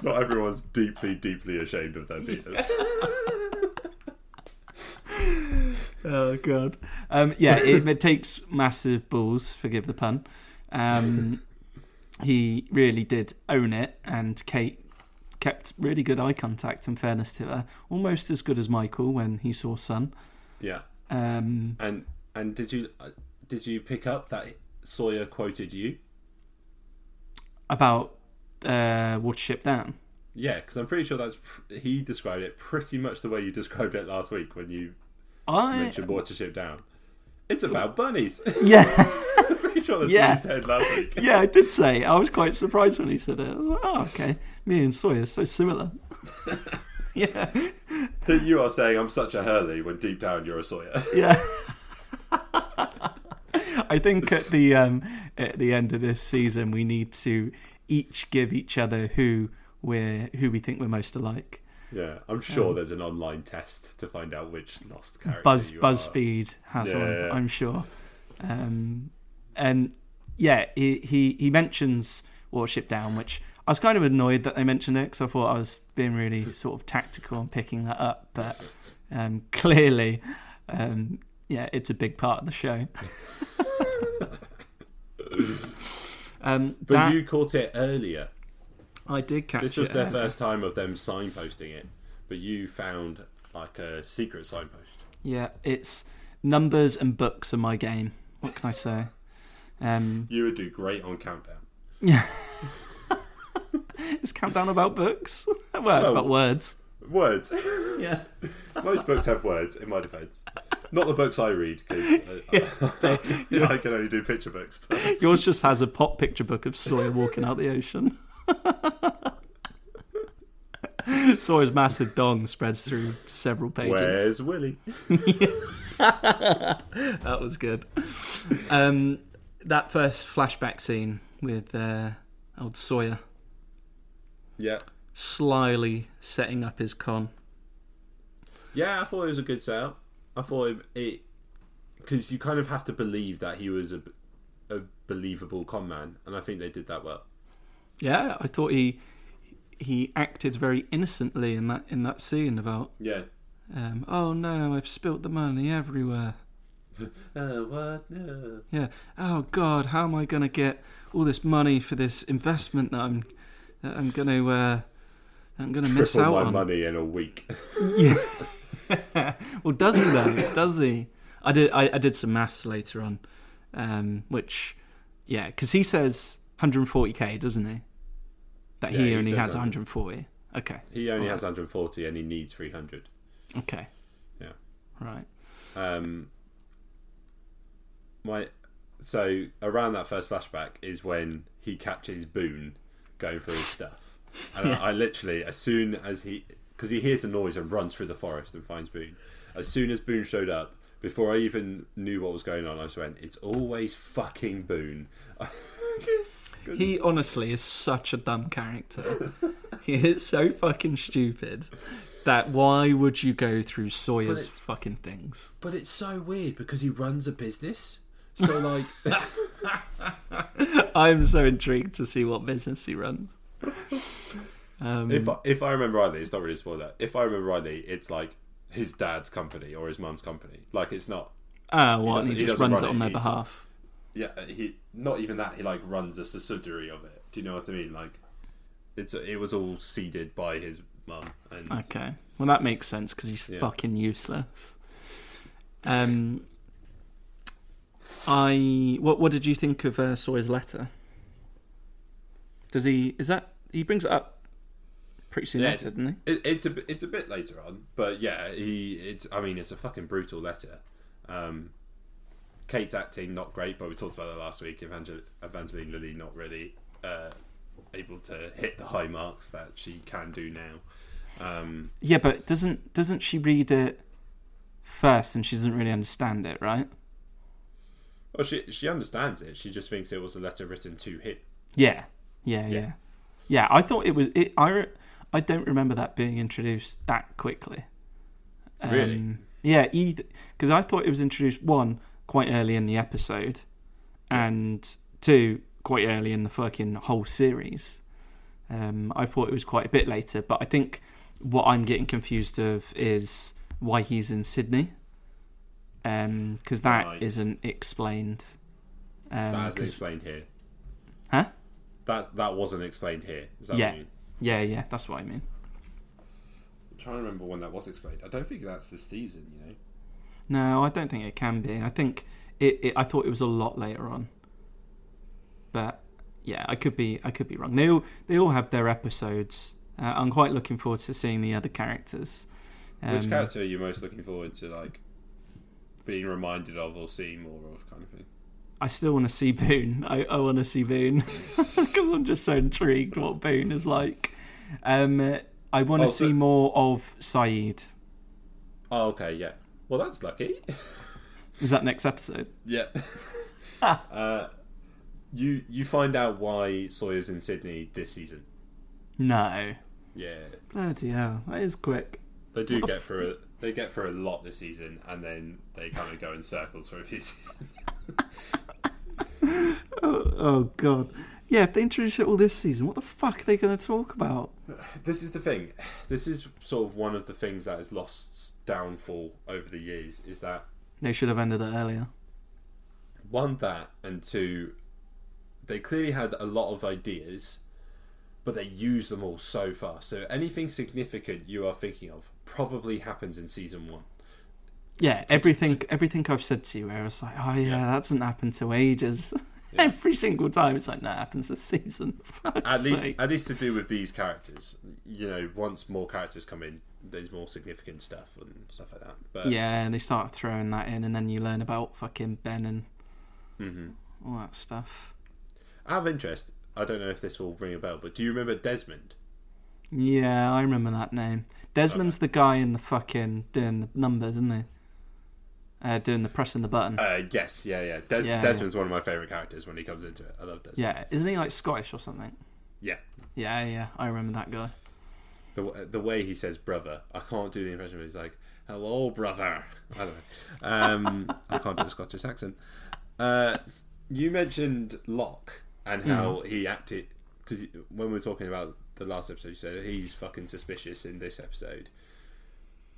Not everyone's deeply, deeply ashamed of their penis. Oh god. Um, yeah, it, it takes massive balls. Forgive the pun. Um, he really did own it, and Kate kept really good eye contact. In fairness to her, almost as good as Michael when he saw Sun. yeah. Um, And and did you uh, did you pick up that Sawyer quoted you? about uh, Watership Down. Yeah, because I'm pretty sure that's pr- he described it pretty much the way you described it last week when you I mentioned Watership Down. It's about bunnies. yeah pretty sure that's Yeah. what you said last week. yeah I did say I was quite surprised when he said it. I was like, oh okay, me and Sawyer are so similar. yeah You are saying I'm such a Hurley when deep down you're a Sawyer. yeah. I think at the um, at the end of this season, we need to each give each other who we're who we think we're most alike. Yeah, I'm sure there's an online test to find out which lost character Baz you are. BuzzFeed has Yeah, one, yeah. I'm sure. Um, and yeah, he, he he mentions Watership Down, which I was kind of annoyed that they mentioned it because I thought I was being really sort of tactical and picking that up, but um, clearly, um, yeah, it's a big part of the show. um, But that, you caught it earlier. I did catch This was it their first time of them signposting it, but you found like a secret signpost. Yeah, it's numbers and books are my game. What can I say? Um, You would do great on countdown. yeah. Is countdown about books? well, it's about words. Words. Yeah. Most books have words. In my defence, not the books I read because uh, I can only do picture books. But Yours just has a pop picture book of Sawyer walking out the ocean. Sawyer's massive dong spreads through several pages. where's Willie? That was good. Um, that first flashback scene with uh, old Sawyer Yeah, slyly setting up his con. yeah. I thought it was a good setup. I thought it- it because you kind of have to believe that he was a, a believable con man, and I think they did that well. Yeah, I thought he he acted very innocently in that in that scene about Yeah. um, oh no, I've spilt the money everywhere. Uh, what? No. Yeah. Oh God, how am I going to get all this money for this investment that I'm that I'm going to uh, I'm going to miss out my on? money in a week. Yeah. well, does he though? Does he? I did. I, I did some maths later on, um, which yeah, because he says 140k, doesn't he? That Yeah, he he only has 140. Okay. He only Alright. has 140 and he needs 300. Okay. Yeah. Right. Um, my so around that first flashback is when he catches Boone going through his stuff, and I, I literally as soon as he because he hears a noise and runs through the forest and finds Boone. As soon as Boone showed up, before I even knew what was going on, I just went, "It's always fucking Boone." He honestly is such a dumb character. he is so fucking stupid that why would you go through Sawyer's fucking things? But it's so weird because he runs a business. So like, I'm so intrigued to see what business he runs. Um, if I, if I remember rightly, it's not really a spoiler. If I remember rightly, it's like his dad's company or his mum's company. Like it's not. ah, what? doesn't- he he just runs run it on it, their he's- behalf. Yeah, he not even that. He like runs a subsidiary of it. Do you know what I mean? Like, it's it was all seeded by his mum. And Okay. Well, that makes sense because he's Yeah. fucking useless. Um, I what what did you think of uh, Sawyer's letter? Does he is that he brings it up pretty soon Yeah, later, doesn't he? it, it's a it's a bit later on, but yeah, he it's. I mean, it's a fucking brutal letter. Um, Kate's acting not great, but we talked about that last week. Evangel- Evangeline Lilly not really uh, able to hit the high marks that she can do now. Um, Yeah, but doesn't doesn't she read it first and she doesn't really understand it, right? well, she she understands it. She just thinks it was a letter written to him. Yeah, yeah, yeah, Yeah. yeah. I thought it was. It, I I don't remember that being introduced that quickly. Really? Um, yeah, either because I thought it was introduced one quite early in the episode, and two quite early in the fucking whole series. Um, I thought it was quite a bit later, but I think what I'm getting confused of is why he's in Sydney, because that Right. not explained. Um, That hasn't 'cause- explained here. Huh? That that wasn't explained here. Is that Yeah. what you mean? yeah, yeah, that's what I mean. I'm trying to remember when that was explained. I don't think that's this season. You know. No, I don't think it can be. I think it, it. I thought it was a lot later on, but yeah, I could be. I could be wrong. They all they all have their episodes. Uh, I'm quite looking forward to seeing the other characters. Which Um, character are you most looking forward to, like being reminded of or seeing more of, kind of thing? I still want to see Boone. I, I want to see Boone because I'm just so intrigued what Boone is like. Um, I want to Oh, so- see more of Sayid. Oh, okay, yeah. Well, that's lucky. Is that next episode? yeah. uh, you you find out why Sawyer's in Sydney this season. No. Yeah, Bloody hell, that is quick. they do What get through it. They get through a lot this season, and then they kind of go in circles for a few seasons. Oh, oh god. Yeah, if they introduce it all this season, what the fuck are they going to talk about? this is the thing. This is sort of one of the things that is lost downfall over the years. Is that They should have ended it earlier. one that and two they clearly had a lot of ideas but they use them all so fast so anything significant you are thinking of probably happens in season one Yeah, everything everything I've said to you, where I was like, oh yeah, Yeah. that hasn't happened to ages. Every single time, it's like, that happens this season. At least sake. at least to do with these characters you know once more characters come in there's more significant stuff and stuff like that but yeah, and they start throwing that in, and then you learn about fucking Ben and Mhm. all that stuff. out of interest i don't know if this will ring a bell but do you remember desmond Yeah, I remember that name. Desmond's the guy in the fucking doing the numbers, isn't he? Uh, doing the pressing the button. uh yes yeah yeah, Des- Yeah, desmond's one of my favorite characters when he comes into it i love desmond yeah, isn't he like Scottish or something? yeah Yeah, yeah, I remember that guy. the the way he says brother, I can't do the impression. But he's like, "Hello, brother." I don't know. Um, I can't do a Scottish accent. Uh, you mentioned Locke and how he acted because when we were talking about the last episode, you said he's fucking suspicious in this episode.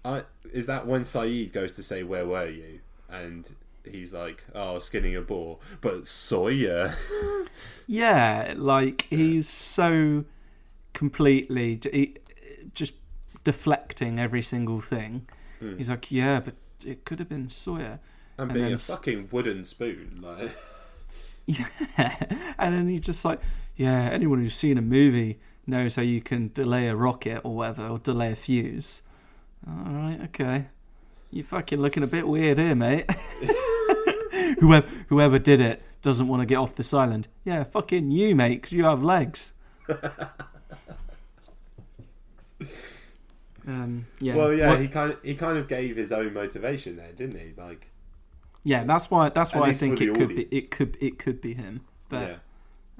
I is that when Sayid goes to say, "Where were you?" and he's like, "Oh, skinning a boar," but Sawyer. Yeah, like he's so completely he, just deflecting every single thing. Hmm. He's like, yeah, but it could have been Sawyer. And And being then a fucking wooden spoon, like Yeah, and then he's just like, yeah, anyone who's seen a movie knows how you can delay a rocket or whatever, or delay a fuse. All right, okay. You fucking looking a bit weird here, mate. whoever whoever did it doesn't want to get off this island. Yeah, fucking you, mate, because you have legs. um, yeah. Well, yeah, What- he kind of he kind of gave his own motivation there, didn't he? Like, yeah. That's why. That's At why I least think for the it could be. audience. It could. It could be him. But yeah,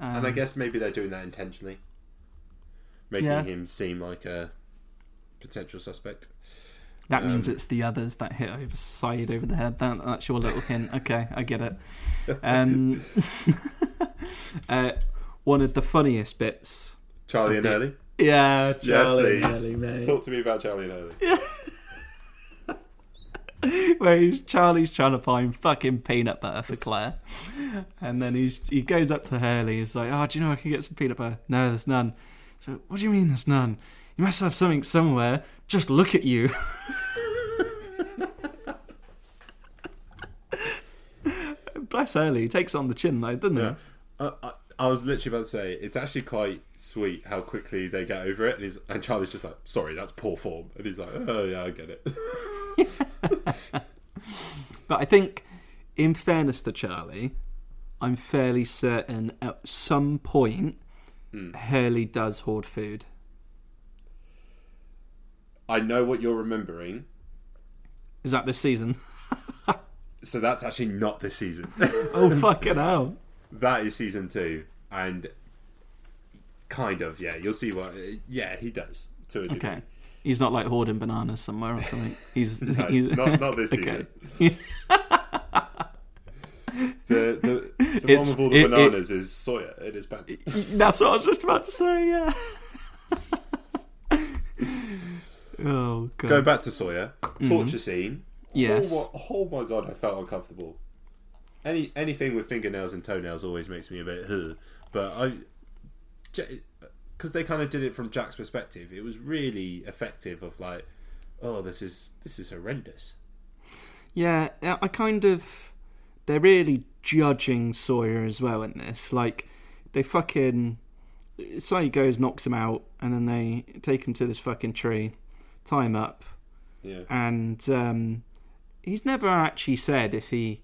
um, and I guess maybe they're doing that intentionally, making Yeah. him seem like a potential suspect. That means Um, it's the others that hit over Sayid over the head. That, that's your little hint. Okay, I get it. Um, uh, one of the funniest bits. Charlie and Okay. Hurley. Yeah, Yes, Charlie, please. Charlie, mate. Talk to me about Charlie and Hurley. Where he's Charlie's trying to find fucking peanut butter for Claire, and then he's he goes up to Hurley. He's like, "Oh, do you know I can get some peanut butter?" No, there's none. So, what do you mean there's none? You must have something somewhere. Just look at you. Bless Hurley. He takes it on the chin though, doesn't Yeah. I, I, I was literally about to say it's actually quite sweet how quickly they get over it, and he's and Charlie's just like, "Sorry, that's poor form," and he's like, "Oh yeah, I get it." But I think, in fairness to Charlie, I'm fairly certain at some point hmm. Hurley does hoard food. I know what you're remembering, Is that this season? so that's actually not this season. oh fucking hell! that is season two, and kind of yeah, you'll see what. Yeah, he does to a degree. Okay. He's not like hoarding bananas somewhere or something. He's, No, he's not, not this Okay. season. The the, the one with all the it- it- bananas is Sawyer in his pants. That's what I was just about to say. Yeah. Oh god. Go back to Sawyer. Mm-hmm. Torture scene. Yes. Oh, my- oh my god, I felt uncomfortable. Any anything with fingernails and toenails always makes me a bit. Ugh. But I, because they kind of did it from Jack's perspective, it was really effective. Of like, oh, this is this is horrendous. Yeah, I kind of. They're really judging Sawyer as well in this. Like, they fucking. Sawyer goes, knocks him out, and then they take him to this fucking tree, him up, Yeah, and um, he's never actually said if he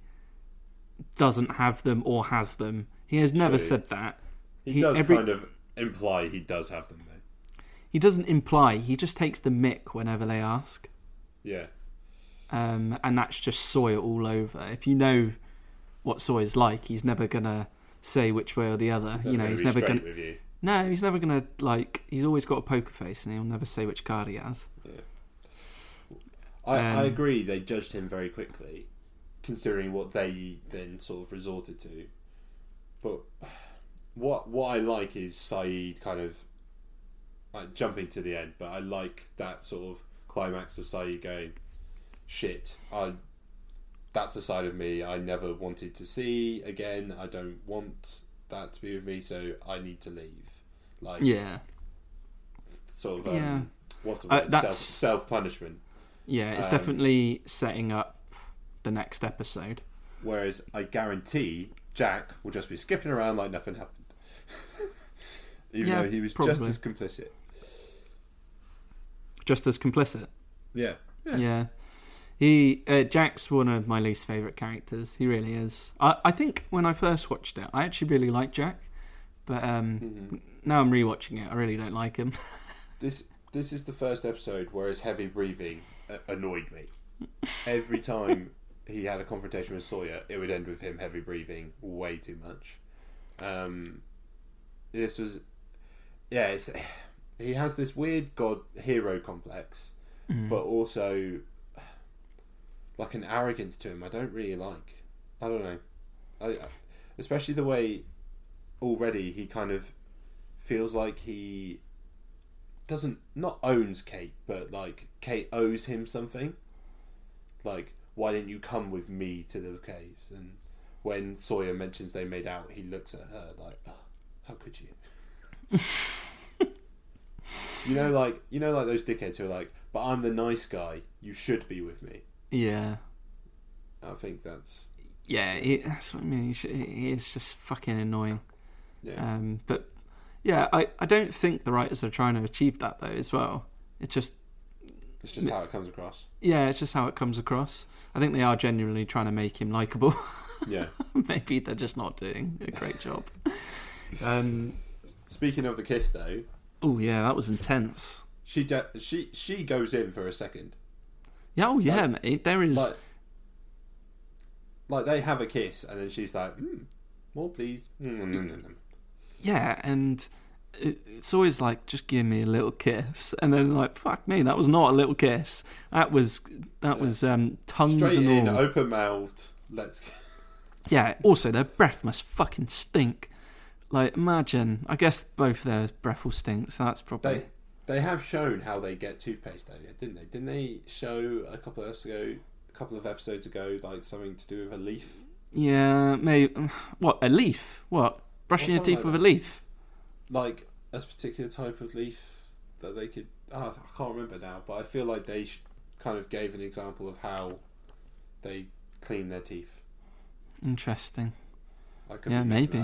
doesn't have them or has them. He has never True. said that. he, he- does every- kind of imply he does have them though. He doesn't imply. He just takes the mick whenever they ask. Yeah, um, and that's just Sawyer all over. If you know what Sawyer's like, he's never gonna say which way or the other. you know, he's never gonna. you. No, he's never gonna like. He's always got a poker face, and he'll never say which card he has. I, I Um, agree. They judged him very quickly, considering what they then sort of resorted to. But what what I like is Sayid kind of like jumping to the end. But I like that sort of climax of Sayid going, "Shit, I." That's a side of me I never wanted to see again. I don't want that to be with me, so I need to leave. Like, Yeah, sort of, um, Yeah. what's the Uh, word? that's- Self punishment. yeah. It's Um, definitely setting up the next episode. Whereas I guarantee Jack will just be skipping around like nothing happened. Even Yeah, though he was just as complicit. Just as complicit. Yeah. Yeah. He uh, Jack's one of my least favorite characters. He really is. I, I think when I first watched it, I actually really liked Jack, but um, Mm-hmm. Now I'm rewatching it. I really don't like him. This this is the first episode where his heavy breathing uh, annoyed me. Every time he had a confrontation with Sawyer, it would end with him heavy breathing way too much. Um, this was, yeah, it's, he has this weird god hero complex, but also like an arrogance to him. I don't really like. I don't know. I- especially the way already he kind of feels like he doesn't not owns Kate, but like Kate owes him something. Like, why didn't you come with me to the caves? And when Sawyer mentions they made out, he looks at her like, oh, "How could you?" you know, like you know, like those dickheads who are like, "But I'm the nice guy. You should be with me." yeah. I think that's Yeah, he, that's what I mean. He, sh- he is just fucking annoying. yeah. Um, but yeah, I, I don't think the writers are trying to achieve that though as well. It's just it's just how it comes across. yeah, it's just how it comes across. I think they are genuinely trying to make him likable. Yeah. Maybe they're just not doing a great job. Um, Speaking of the kiss, though, oh yeah, that was intense. she de- she she goes in for a second. Yeah, oh yeah, mate. There is like like they have a kiss and then she's like mm, more please Mm, mm, mm, mm. Yeah, and it, it's always like just give me a little kiss, and then like fuck me, that was not a little kiss. That was that was um, tongues straight and in all. open mouthed let's Yeah. Also, their breath must fucking stink. Like, imagine. I guess both their breath will stink, so that's probably. they they have shown how they get toothpaste though didn't they didn't they show a couple of episodes ago a couple of episodes ago like something to do with a leaf Yeah, maybe. What a leaf? What brushing your teeth like with that. a leaf? like a particular type of leaf that they could oh, I can't remember now but I feel like they sh- kind of gave an example of how they clean their teeth Interesting. I could Yeah, maybe.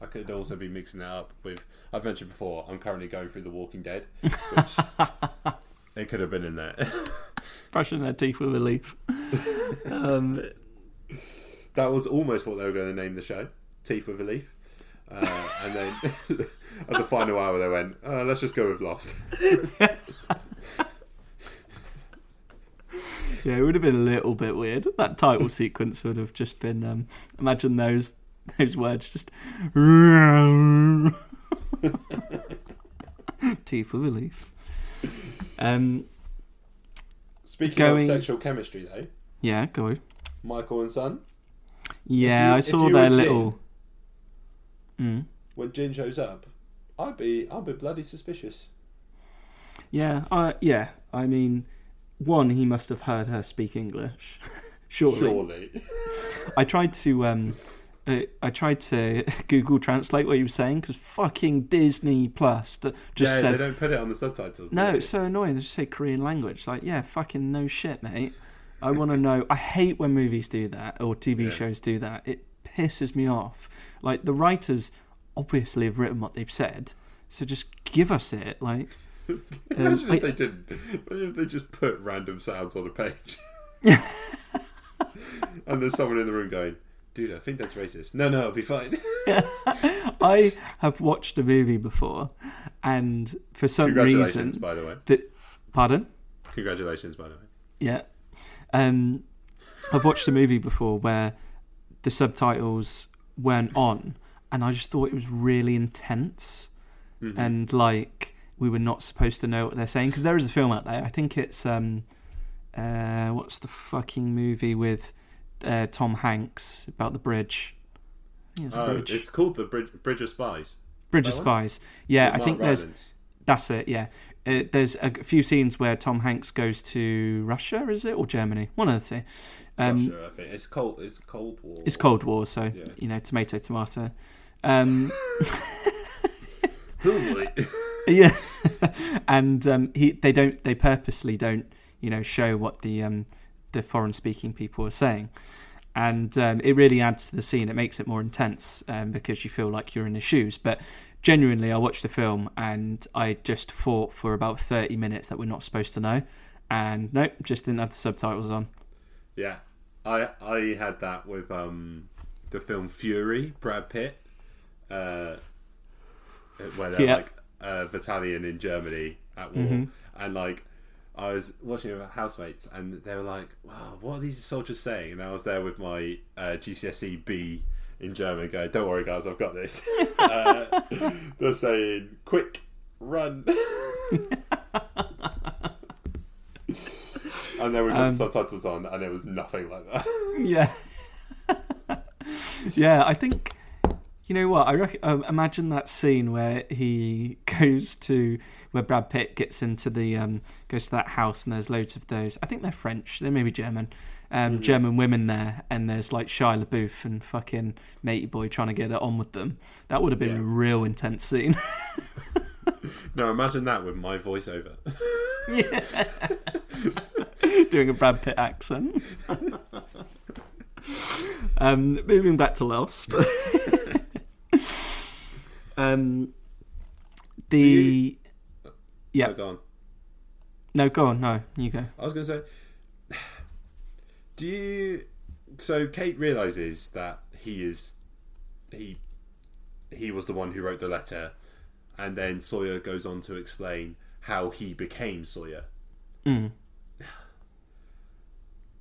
I could also be mixing that up with. I've mentioned before. I'm currently going through The Walking Dead, which it could have been in there. Brushing their teeth with a leaf. um, that was almost what they were going to name the show, Teeth with a Leaf. Uh, and then at the final hour, they went, uh, "Let's just go with Lost." yeah, it would have been a little bit weird. That title sequence would have just been. Um, imagine those those words just. teeth for relief. Um, Speaking Going- of sexual chemistry, though, yeah, go. Michael and Sun, Yeah, you- I saw you their were little. Mm. when Jin shows up, I'd be I'd be bloody suspicious. Yeah, uh, yeah. I mean, one, he must have heard her speak English. Surely. Surely. I tried to um, uh, I tried to Google Translate what he was saying because fucking Disney Plus just yeah, says they don't put it on the subtitles. no. It's so annoying. They just say Korean language. Like, yeah, fucking no shit, mate. I want to know. I hate when movies do that or TV Yeah. shows do that. It pisses me off. Like the writers obviously have written what they've said, so just give us it. Like, um, Imagine I- if they didn't. Imagine if they just put random sounds on a page. and there's someone in the room going, "Dude, I think that's racist." No, no, it'll be fine. I have watched a movie before, and for some Congratulations, reason, by the way. that pardon. Congratulations, by the way. Yeah. Um, I've watched a movie before where the subtitles weren't on, and I just thought it was really intense, Mhm. and like we were not supposed to know what they're saying because there is a film out there. I think it's um, uh, what's the fucking movie with uh, Tom Hanks about the bridge? It's Oh, bridge. it's called the Bridge, Bridge of Spies. Bridge of that one? Spies. Yeah, With I think there's that's it. Yeah, uh, there's a few scenes where Tom Hanks goes to Russia, is it or Germany? One of the two. Um, Russia, I think it's cold. It's Cold War. It's Cold War, so Yeah. you know, tomato, tomato. Um, yeah, and um, he they don't they purposely don't you know show what the um, the foreign speaking people are saying, and um, it really adds to the scene. It makes it more intense um, because you feel like you're in his shoes. But genuinely, I watched the film and I just thought for about thirty minutes that we're not supposed to know, and nope, just didn't have the subtitles on. Yeah, I I had that with um the film Fury, Brad Pitt, uh, where they're Yeah. like a battalion in Germany at war, Mhm. and like I was watching with housemates, and they were like, "Wow, what are these soldiers saying?" And I was there with my uh, GCSE B in German, going, "Don't worry, guys, I've got this." uh, they're saying, "Quick, run." And then we put Um, subtitles on, and it was nothing like that. Yeah. yeah, I think you know what I reckon. Um, imagine that scene where he goes to where Brad Pitt gets into the um, goes to that house and there's loads of those. I think they're French. They may be German. Um, German women there, and there's like Shia LaBeouf and fucking Matey Boy trying to get it on with them. That would have been Yeah. a real intense scene. No, imagine that with my voiceover. yeah. doing a Brad Pitt accent. um, moving back to Lost. um, the you- yeah, Oh, go on. no, go on, no, you go. I was going to say, do you? So Kate realizes that he is, he, he was the one who wrote the letter, and then Sawyer goes on to explain how he became Sawyer. Mm.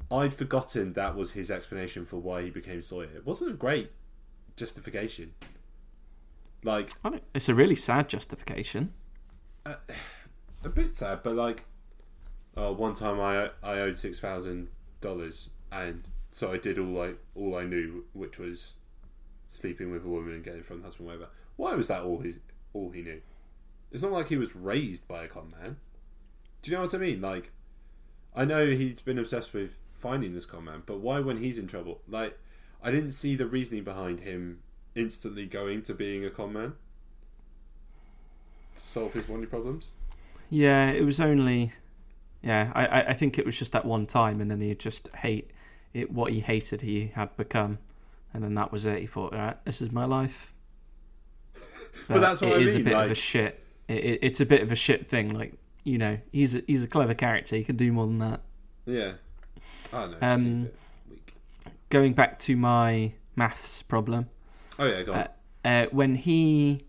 I'd forgotten that was his explanation for why he became Sawyer. It wasn't a great justification. Like It's a really sad justification. a bit sad, but like, uh, one time I I owed six thousand dollars, and so I did all I all I knew, which was sleeping with a woman and getting from the husband, whatever. Why was that all his all he knew? It's not like he was raised by a con man. Do you know what I mean? Like, I know he's been obsessed with finding this con man, but why when he's in trouble? Like, I didn't see the reasoning behind him instantly going to being a con man to solve his money problems. Yeah, it was only. Yeah, I, I, think it was just that one time, and then he just hate it. What he hated, he had become, and then that was it. He thought, all right, this is my life. But that's what it I is mean, a bit of a like- shit. It, it, it's a bit of a shit thing. Like you know, he's a, he's a clever character. He can do more than that. Yeah. I don't know. Um, seemed a bit weak. Going back to my maths problem, Oh yeah, go on. uh, uh, when he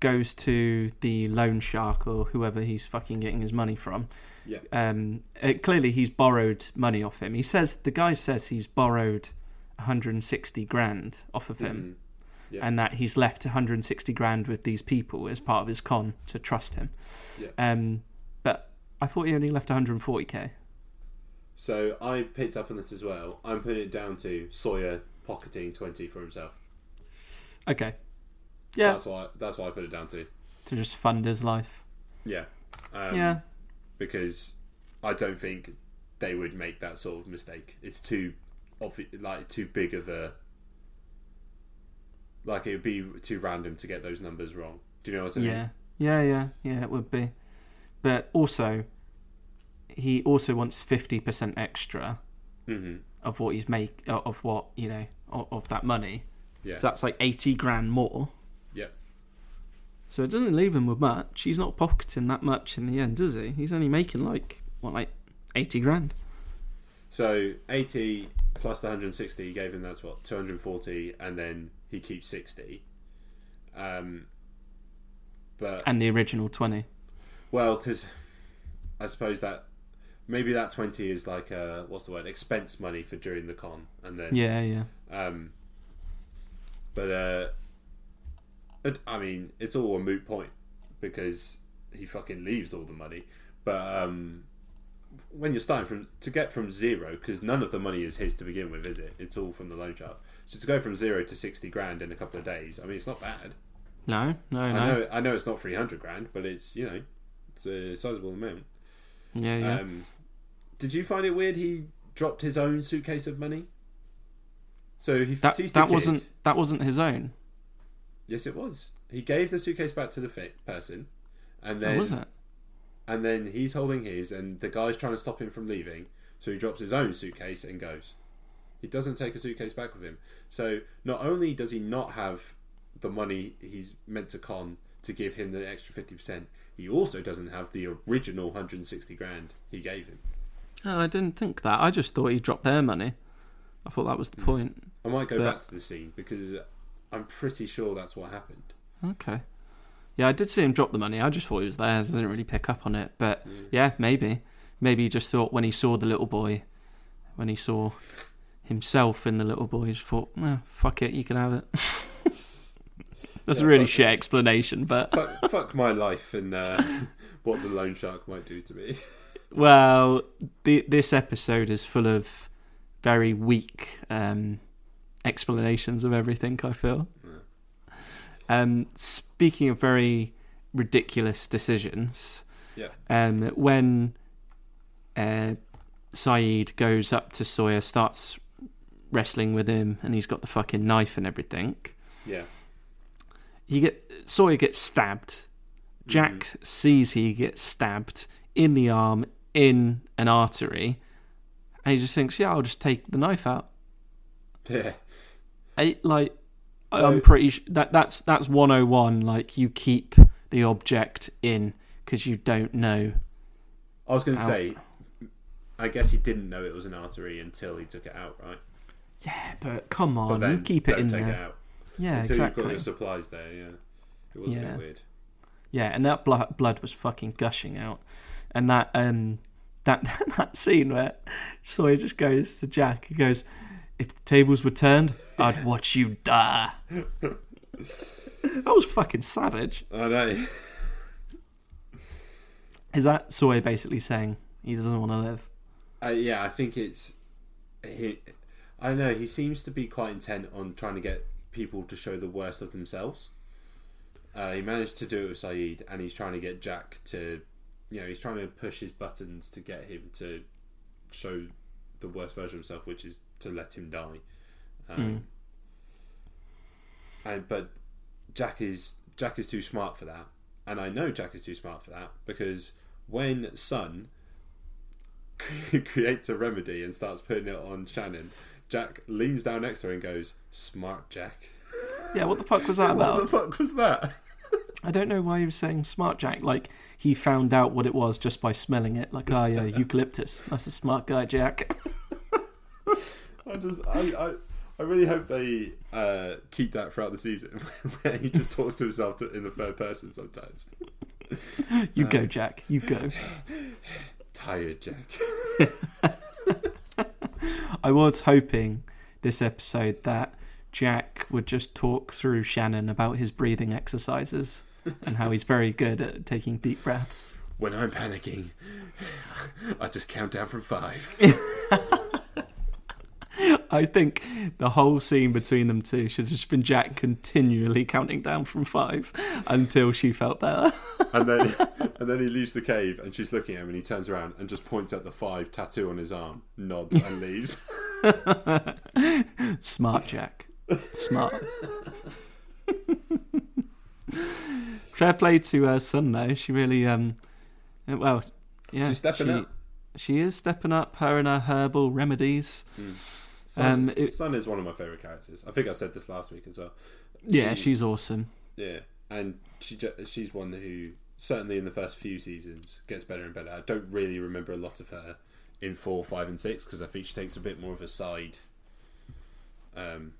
goes to the loan shark or whoever he's fucking getting his money from, yeah. um, uh, clearly he's borrowed money off him. He says the guy says he's borrowed 160 grand off of him, Mm, yeah. and that he's left 160 grand with these people as part of his con to trust him. Yeah. Um, but I thought he only left 140k. So I picked up on this as well. I'm putting it down to Sawyer pocketing 20 for himself. Okay. Yeah. That's why. That's why I put it down to. To just fund his life. Yeah. Um, yeah. Because I don't think they would make that sort of mistake. It's too, obvi- like too big of a. Like it would be too random to get those numbers wrong. Do you know what I mean? Yeah. Yeah, yeah, yeah, it would be. But also, he also wants 50% extra hmm of what he's make uh, of what, you know, of, of that money. Yeah. So that's like 80 grand more. Yep. So it doesn't leave him with much. He's not pocketing that much in the end, does he? He's only making like, what, like 80 grand? So 80 plus the 160 gave him that's what 240, and then he keeps 60. Um. But And the original 20. Well, because I suppose that maybe that twenty is like uh what's the word expense money for during the con, and then Yeah, yeah. um, but uh, it, I mean it's all a moot point because he fucking leaves all the money. But um, when you're starting from to get from zero, because none of the money is his to begin with, is it? It's all from the loan shark. So to go from zero to sixty grand in a couple of days, I mean it's not bad. No, no, I no. know I know it's not three hundred grand, but it's you know it's a sizable amount. Yeah, yeah. Um, did you find it weird he dropped his own suitcase of money? So he that sees that wasn't that wasn't his own. Yes, it was. He gave the suitcase back to the fi- person, and Oh, then was it? and then he's holding his, and the guy's trying to stop him from leaving. So he drops his own suitcase and goes. He doesn't take a suitcase back with him. So not only does he not have the money he's meant to con to give him the extra fifty percent, he also doesn't have the original 160 grand he gave him. Oh, I didn't think that. I just thought he dropped their money. I thought that was the hmm. point. I might go But- back to the scene because I'm pretty sure that's what happened. Okay. Yeah, I did see him drop the money. I just thought he was theirs. I didn't really pick up on it. But hmm. yeah, maybe. Maybe he just thought when he saw the little boy, when he saw himself in the little boy, he just thought, fuck it, you can have it. That's Yeah, a really shit explanation, but fuck, fuck my life and uh, what the loan shark might do to me. well, the, this episode is full of very weak um, explanations of everything. I feel. Um, speaking of very ridiculous decisions, Yeah. um, when uh, Sayid goes up to Sawyer, starts wrestling with him, and he's got the fucking knife and everything. Yeah. He get Sawyer gets stabbed. Jack mm. sees he gets stabbed in the arm, in an artery, and he just thinks, "Yeah, I'll just take the knife out." Yeah. I, like. I'm pretty sh- that that's that's 101. Like, you keep the object in because you don't know. I was going to say, I guess he didn't know it was an artery until he took it out, right? Yeah, but come But on, then you keep it in there. it Yeah, until you've got your supplies there. Yeah, it was a bit weird. Yeah, and that blood blood was fucking gushing out, and that um that that scene where Sawyer just goes to Jack, he goes, "If the tables were turned, I'd watch you die." that was fucking savage. I know. Is that Sawyer basically saying he doesn't want to live? Uh, yeah, I think it's he. I don't know. He seems to be quite intent on trying to get people to show the worst of themselves. Uh, he managed to do it with Sayid, and he's trying to get Jack to, you know, he's trying to push his buttons to get him to show the worst version of himself, which is to let him die. Um, And but Jack is Jack is too smart for that, and I know Jack is too smart for that because when Sun creates a remedy and starts putting it on Shannon, Jack leans down next to her and goes, "Smart Jack." Yeah, what the fuck was that about? What the fuck was that? I don't know why he was saying smart Jack. Like he found out what it was just by smelling it. Like, oh yeah, eucalyptus. That's a smart guy, Jack. I just, I, I, I really hope they uh, keep that throughout the season, where he just talks to himself to, in the third person sometimes. You go, Jack. You go. Tired Jack. I was hoping this episode that Jack would just talk through Shannon about his breathing exercises and how he's very good at taking deep breaths. When I'm panicking, I just count down from five. I think the whole scene between them two should have just been Jack continually counting down from five until she felt better. and then and then he leaves the cave and she's looking at him and he turns around and just points at the five tattoo on his arm, nods and leaves. Smart Jack. Smart. Fair play to her Sun though. She really um well yeah. She's stepping she, up. She is stepping up, her and her herbal remedies. Sun, Um, it- Sun is one of my favourite characters. I think I said this last week as well. Yeah, she's awesome. Yeah, and she she's one who certainly in the first few seasons gets better and better. I don't really remember a lot of her in four, five, and six because I think she takes a bit more of a side um,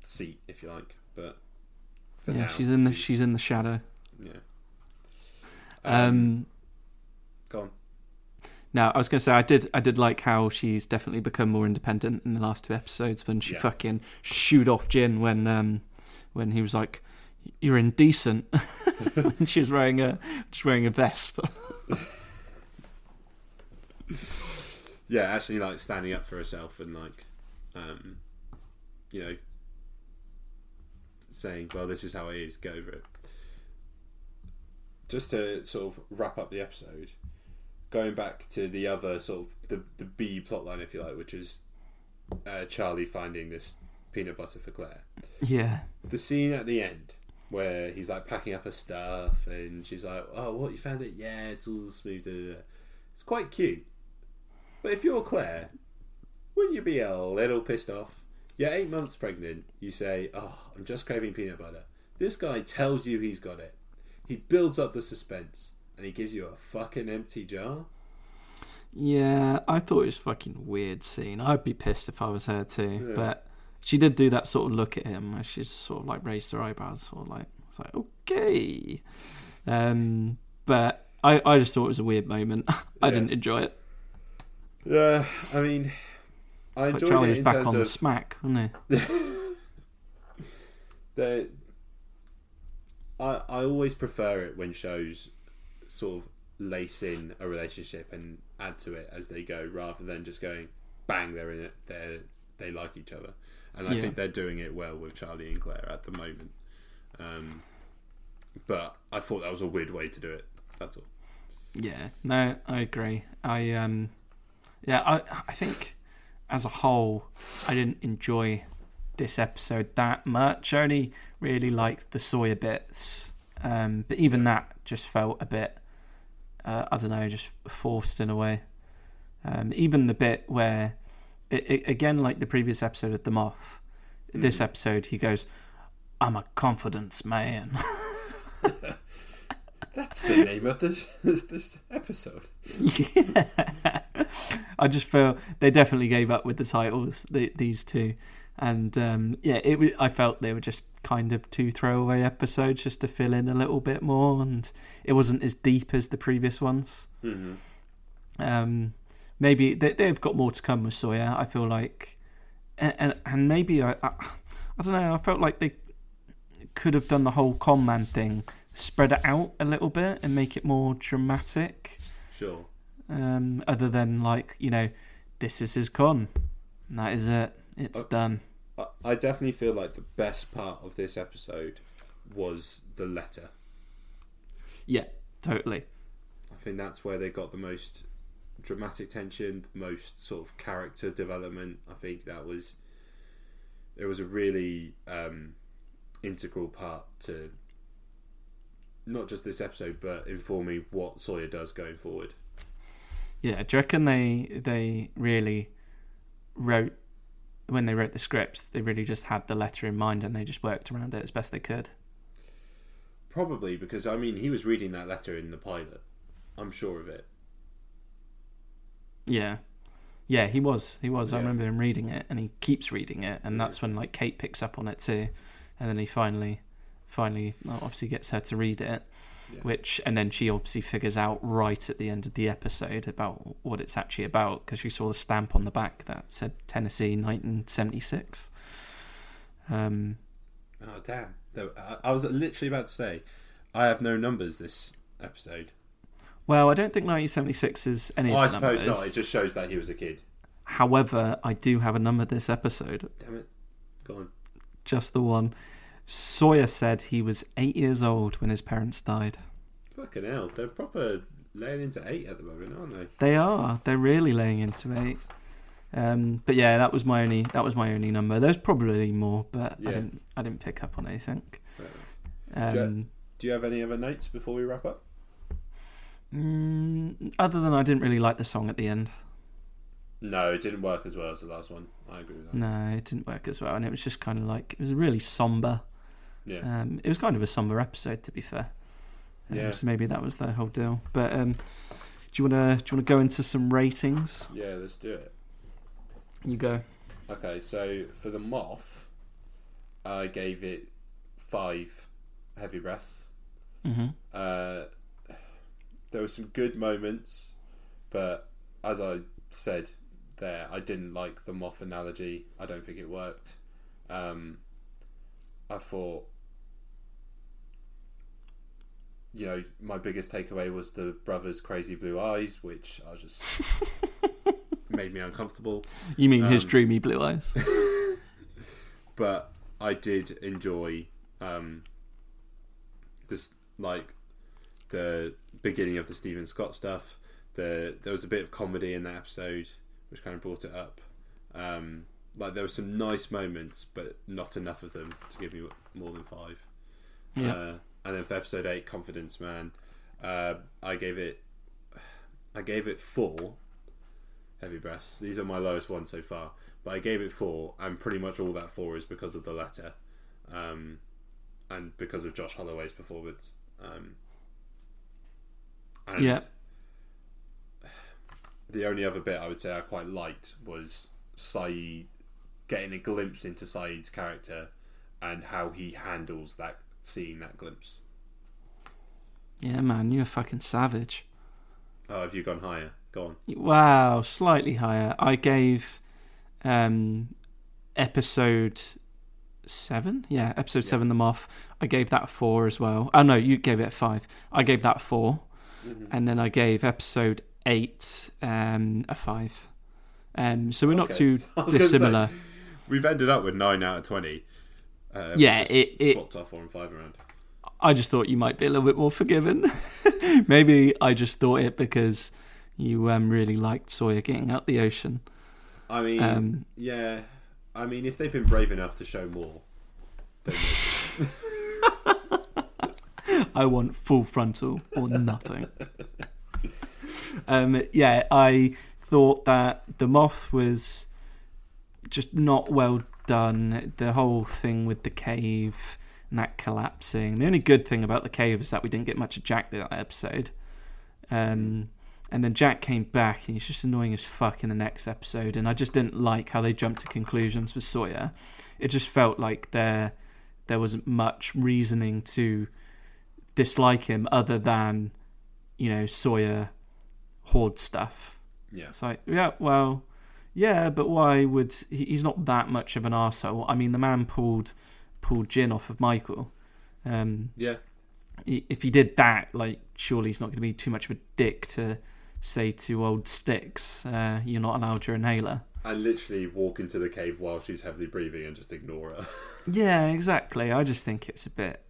seat, if you like. But yeah, now, she's in the she's in the shadow. yeah. Um, go on. Now I was going to say I did I did like how she's definitely become more independent in the last two episodes when she Yeah. fucking shooed off Jin when um when he was like you're indecent when she was wearing a just wearing a vest. Yeah, actually, like standing up for herself and like, um, you know, saying, "Well, this is how it is. Get over it." Just to sort of wrap up the episode, going back to the other sort of the the B plotline, if you like, which is uh, Charlie finding this peanut butter for Claire. yeah, The scene at the end where he's like packing up her stuff and she's like, "Oh, what you found it? Yeah, it's all smooth." da, da, da." It's quite cute. But if you're Claire, wouldn't you be a little pissed off? You're eight months pregnant. You say, "Oh, I'm just craving peanut butter." This guy tells you he's got it. He builds up the suspense and he gives you a fucking empty jar. yeah. I thought it was a fucking weird scene. I'd be pissed if I was her too. Yeah. But she did do that sort of look at him where she just sort of like raised her eyebrows, sort of like it's like okay. Um, but I I just thought it was a weird moment. I Yeah. didn't enjoy it. Yeah, I mean, I It's like enjoyed Charlie it in back terms on the of smack, wasn't he? the I I always prefer it when shows sort of lace in a relationship and add to it as they go, rather than just going bang they're in it they they like each other, and I Yeah. think they're doing it well with Charlie and Claire at the moment. Um, but I thought that was a weird way to do it. That's all. Yeah, no, I agree. I um, yeah, I I think as a whole, I didn't enjoy this episode that much. I only really liked the Sawyer bits, um, but even that just felt a bit, uh, I don't know, just forced in a way. Um, even the bit where, it, it, again, like the previous episode of the Moth, this episode he goes, "I'm a confidence man." That's the name of this this episode. yeah. I just feel they definitely gave up with the titles. The, these two, and um, yeah, it. I felt they were just kind of two throwaway episodes just to fill in a little bit more, and it wasn't as deep as the previous ones. hmm Um, maybe they, they've got more to come with Sawyer. I feel like, and and, and maybe I, I, I don't know. I felt like they could have done the whole con man thing, spread it out a little bit, and make it more dramatic Sure. um, other than like you know, this is his con. And that is it. It's done. I, definitely feel like the best part of this episode was the letter. Yeah, totally. I think that's where they got the most dramatic tension, the most sort of character development. I think that was it was a really um, integral part to not just this episode, but informing what Sawyer does going forward. Yeah, do you reckon they they really wrote when they wrote the script? They really just had the letter in mind and they just worked around it as best they could. Probably because I mean he was reading that letter in the pilot. I'm sure of it. Yeah, yeah, he was. He was. I remember him reading it, and he keeps reading it, and that's when like Kate picks up on it too, and then he finally, finally, well, obviously gets her to read it. Yeah. which and then she obviously figures out right at the end of the episode about what it's actually about because she saw the stamp on the back that said Tennessee 1976. Um, Oh damn! I- was literally about to say, I have no numbers this episode. Well, I don't think 1976 is any Oh, I suppose numbers. not. It just shows that he was a kid. However, I do have a number this episode, Damn it. Go on. just the one. Sawyer said he was eight years old when his parents died. Fucking hell. They're proper laying into eight at the moment, aren't they? They are. They're really laying into eight. Um, but yeah, that was my only that was my only number. There's probably more, but Yeah. I didn't I didn't pick up on anything. enough. Do Um, Do you have any other notes before we wrap up? mm, other than I didn't really like the song at the end. No, it didn't work as well as the last one. I agree with that. No, it didn't work as well, and it was just kind of like it was really somber. Yeah. Um, it was kind of a somber episode, to be fair. Um, Yeah. So maybe that was the whole deal. But um, do you wanna do you wanna go into some ratings? Yeah, let's do it. You go. Okay, so for the moth, I gave it five heavy breaths. hmm Uh, there were some good moments, but as I said there, I didn't like the moth analogy. I don't think it worked. Um, I thought, you know, my biggest takeaway was the brother's crazy blue eyes, which I just made me uncomfortable. You mean his Um, dreamy blue eyes? but I did enjoy um, this, like the beginning of the Steve and Scott stuff. The there was a bit of comedy in that episode, which kind of brought it up. Um, like there were some nice moments, but not enough of them to give me more than five. Yeah. Uh, and then for episode eight, Confidence Man, uh, I gave it, I gave it four. Heavy breaths. These are my lowest ones so far, but I gave it four, and pretty much all that four is because of the letter, um, and because of Josh Holloway's performance. Um, and Yeah. The only other bit I would say I quite liked was Sayid getting a glimpse into Sayid's character and how he handles that seeing that glimpse. yeah, man, you're a fucking savage. Oh, have you gone higher? Go on. Wow, slightly higher. I gave um episode seven. Yeah, episode Yeah. seven, the moth. I gave that four as well. Oh no, you gave it five. I gave that a 4 and then I gave episode eight um a five. Um, so we're not too I was gonna dissimilar. We've ended up with nine out of twenty. Uh, Yeah, it- it- swapped our four and five around. I just thought you might be a little bit more forgiving. Maybe I just thought it because you um, really liked Sawyer getting out the ocean. I mean, Um, yeah. I mean, if they've been brave enough to show more, then I want full frontal or nothing. um, yeah, I thought that the moth was just not well done. The whole thing with the cave and that collapsing. The only good thing about the cave is that we didn't get much of Jack in that episode. Um, and then Jack came back and he's just annoying as fuck in the next episode. And I just didn't like how they jumped to conclusions with Sawyer. It just felt like there there wasn't much reasoning to dislike him other than you know Sawyer hoard stuff. yeah, It's like yeah, well, yeah, but why would he, he's not that much of an arsehole. I mean, the man pulled pulled Jin off of Michael. Um, yeah, he- if he did that, like surely he's not going to be too much of a dick to say to old sticks, uh, "You're not allowed your inhaler." and literally walk into the cave while she's heavily breathing and just ignore her. Yeah, exactly. I just think it's a bit,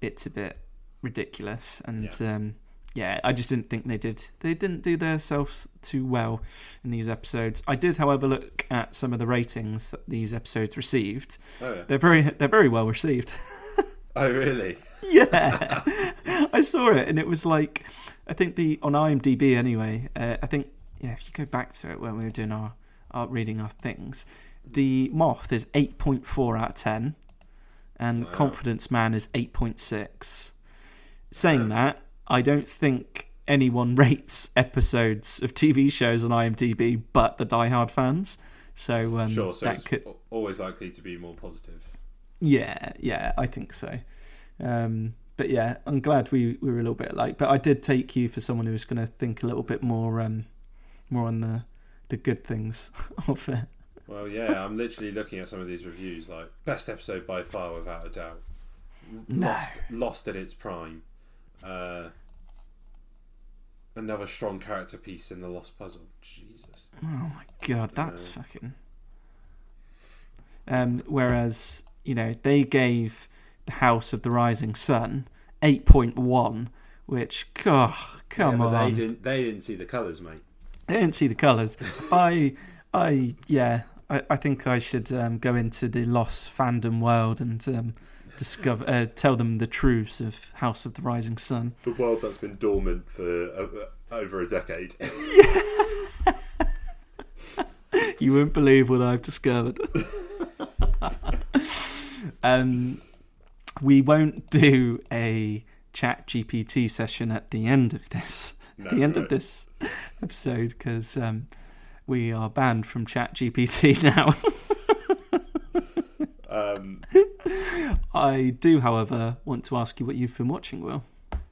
it's a bit ridiculous, and yeah. Um, yeah, I just didn't think they did. They didn't do themselves too well in these episodes. I did, however, look at some of the ratings that these episodes received. oh, yeah. They're very, they're very well received. oh, really? yeah, I saw it, and it was like, I think the on IMDb anyway. Uh, I think yeah, if you go back to it when we were doing our, our reading our things, the Moth is eight point four out of ten, and Wow. Confidence Man is eight point six. Saying Yeah. that, I don't think anyone rates episodes of TV shows on IMDb but the Die Hard fans. So um, Sure. So that it's could always likely to be more positive. yeah, yeah, I think so. Um, but yeah, I'm glad we, we were a little bit alike. But I did take you for someone who was going to think a little bit more um, more on the the good things of it. Well, yeah, I'm literally looking at some of these reviews. Like best episode by far, without a doubt. No. Lost, lost at its prime. Uh, another strong character piece in the Lost Puzzle. Jesus. Oh my god, that's fucking. Um, whereas you know they gave the House of the Rising Sun eight point one, which God, come yeah, on, They didn't. They didn't see the colours, mate. They didn't see the colours. I, I, yeah, I, I think I should um, go into the Lost fandom world and um, discover, uh, tell them the truths of House of the Rising Sun. The world that's been dormant for uh, over a decade. You won't believe what I've discovered. um, we won't do a ChatGPT session at the end of this, No, the end of this episode, because um, we are banned from ChatGPT now. um, I do, however, want to ask you what you've been watching, Will.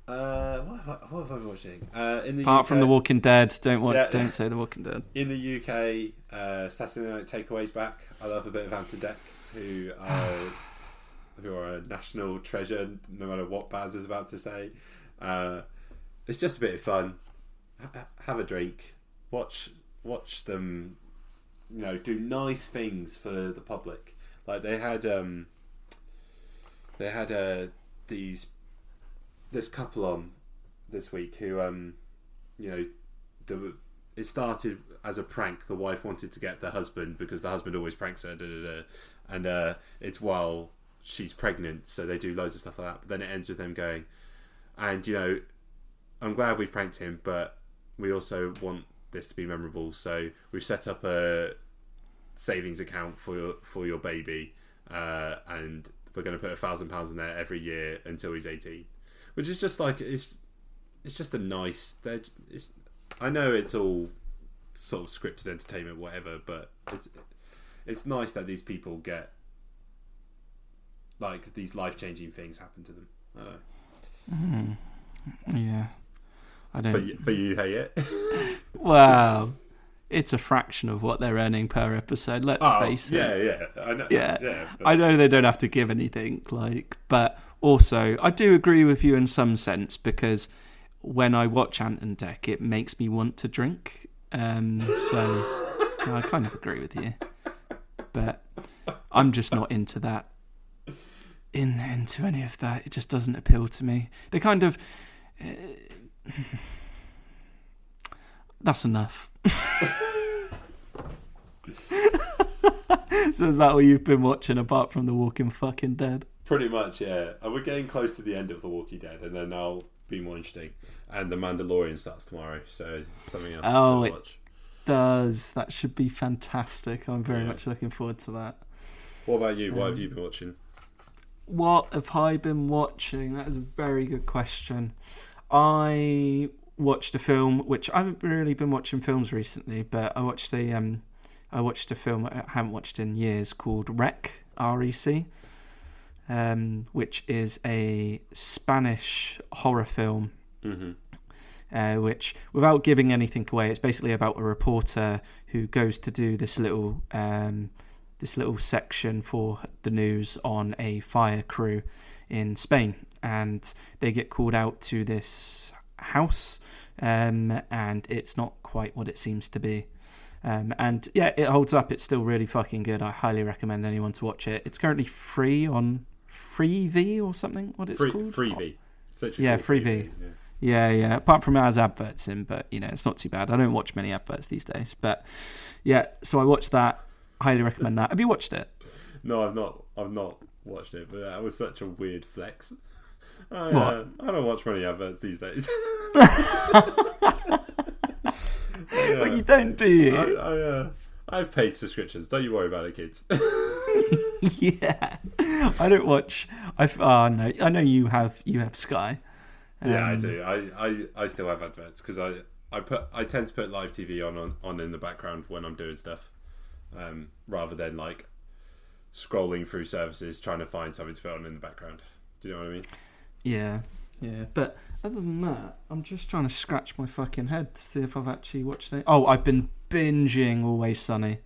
uh, what, have I, what have I been watching? Uh, in the Apart UK, from The Walking Dead, don't wa- Yeah. don't say The Walking Dead. in the UK, uh, Saturday Night Takeaways back. I love a bit of Ant Dec, who are who are a national treasure, no matter what Baz is about to say. Uh, it's just a bit of fun. H- have a drink, watch watch them, you know, do nice things for the public. Like they had, um, they had uh, these this couple on this week who, um, you know, the it started as a prank. The wife wanted to get the husband because the husband always pranks her, da, da, da. and uh, it's while she's pregnant, so they do loads of stuff like that. But then it ends with them going, and you know, I'm glad we pranked him, but we also want this to be memorable. So we've set up a savings account for your for your baby, uh, and we're going to put a thousand pounds in there every year until he's 18, which is just like it's it's just a nice. It's I know it's all sort of scripted entertainment, whatever, but it's it's nice that these people get like these life changing things happen to them. I don't know. Yeah, I don't. But you, but you hate it. Well, it's a fraction of what they're earning per episode. Let's face it. Oh, yeah, yeah, I know. Yeah. yeah. but- I know they don't have to give anything, like, but also I do agree with you in some sense because when I watch Ant and Dec, it makes me want to drink. Um, so I kind of agree with you, but I'm just not into that. In into any of that, it just doesn't appeal to me. They kind of. Uh, that's enough. so is that what you've been watching apart from The Walking Fucking Dead? Pretty much, yeah. And we're getting close to the end of The Walking Dead, and then I'll be more interesting. And The Mandalorian starts tomorrow, so something else Oh, to it- watch. Does that should be fantastic? I'm very Yeah. much looking forward to that. What about you? What have Um, you been watching? What have I been watching? That is a very good question. I watched a film which I haven't really been watching films recently, but I watched a um, I watched a film I haven't watched in years called Rec R E C, um, which is a Spanish horror film Mm-hmm. uh, which, without giving anything away, it's basically about a reporter who goes to do this little um, this little section for the news on a fire crew in Spain, and they get called out to this house, um, and it's not quite what it seems to be. Um, and yeah, it holds up. It's still really fucking good. I highly recommend anyone to watch it. It's currently free on Freevee or something. What it's Free, called? Freebie. It's Yeah, called Freebie. Yeah. Yeah, yeah. Apart from it has adverts in, but you know, it's not too bad. I don't watch many adverts these days, but yeah. So I watched that. Highly recommend that. Have you watched it? No, I've not. I've not watched it, but that was such a weird flex. I, What? uh, I don't watch many adverts these days. Well, you don't, do you? I, I, uh, I have paid subscriptions. Don't you worry about it, kids. yeah. I don't watch. I oh no. I know you have. You have Sky. yeah, I Um, do. I, I, I still have adverts because I, I put I tend to put live TV on, on on in the background when I'm doing stuff, um, rather than like scrolling through services trying to find something to put on in the background. Do you know what I mean? Yeah, yeah. But other than that, I'm just trying to scratch my fucking head to see if I've actually watched it. Oh, I've been binging Always Sunny.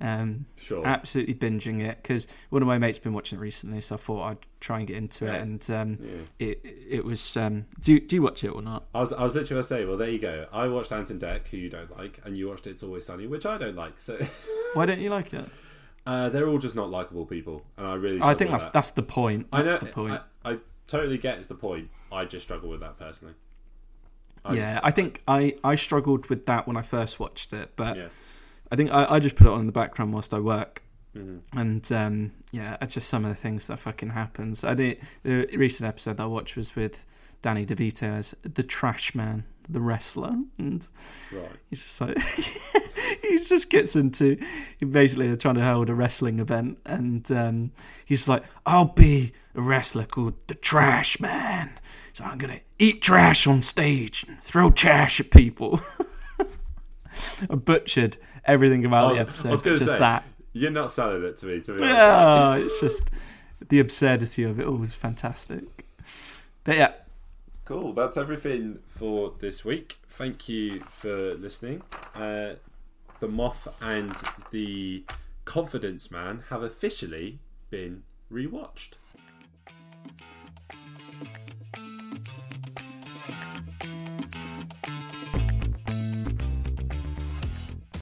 Um, Sure. absolutely binging it because one of my mates been watching it recently, so I thought I'd try and get into Yeah. it. And um, Yeah. it it was. Um, do you- do you watch it or not? I was, I was literally going to say, well, there you go. I watched Ant and Dec, who you don't like, and you watched It's Always Sunny, which I don't like. So Why don't you like it? uh, they're all just not likable people, and I really. I think that's that. that's the point. I That's know. the point. I, I totally get it's the point. I just struggle with that personally. I yeah, just- I think I, I struggled with that when I first watched it, but yeah. I think I, I just put it on in the background whilst I work. Mhm. And um, yeah, it's just some of the things that fucking happens. I did the recent episode that I watched was with Danny DeVito as the Trash Man, the wrestler, and Right. he's just like he just gets into basically they're trying to hold a wrestling event, and um, he's like, "I'll be a wrestler called the Trash Man, so I'm gonna eat trash on stage and throw trash at people." I butchered everything about Oh, the I episode. was going to just say that. you're not selling it to me. To be honest. Yeah, it's just the absurdity of it all was fantastic. But yeah, Cool. That's everything for this week. Thank you for listening. Uh, the Moth and the Confidence Man have officially been rewatched.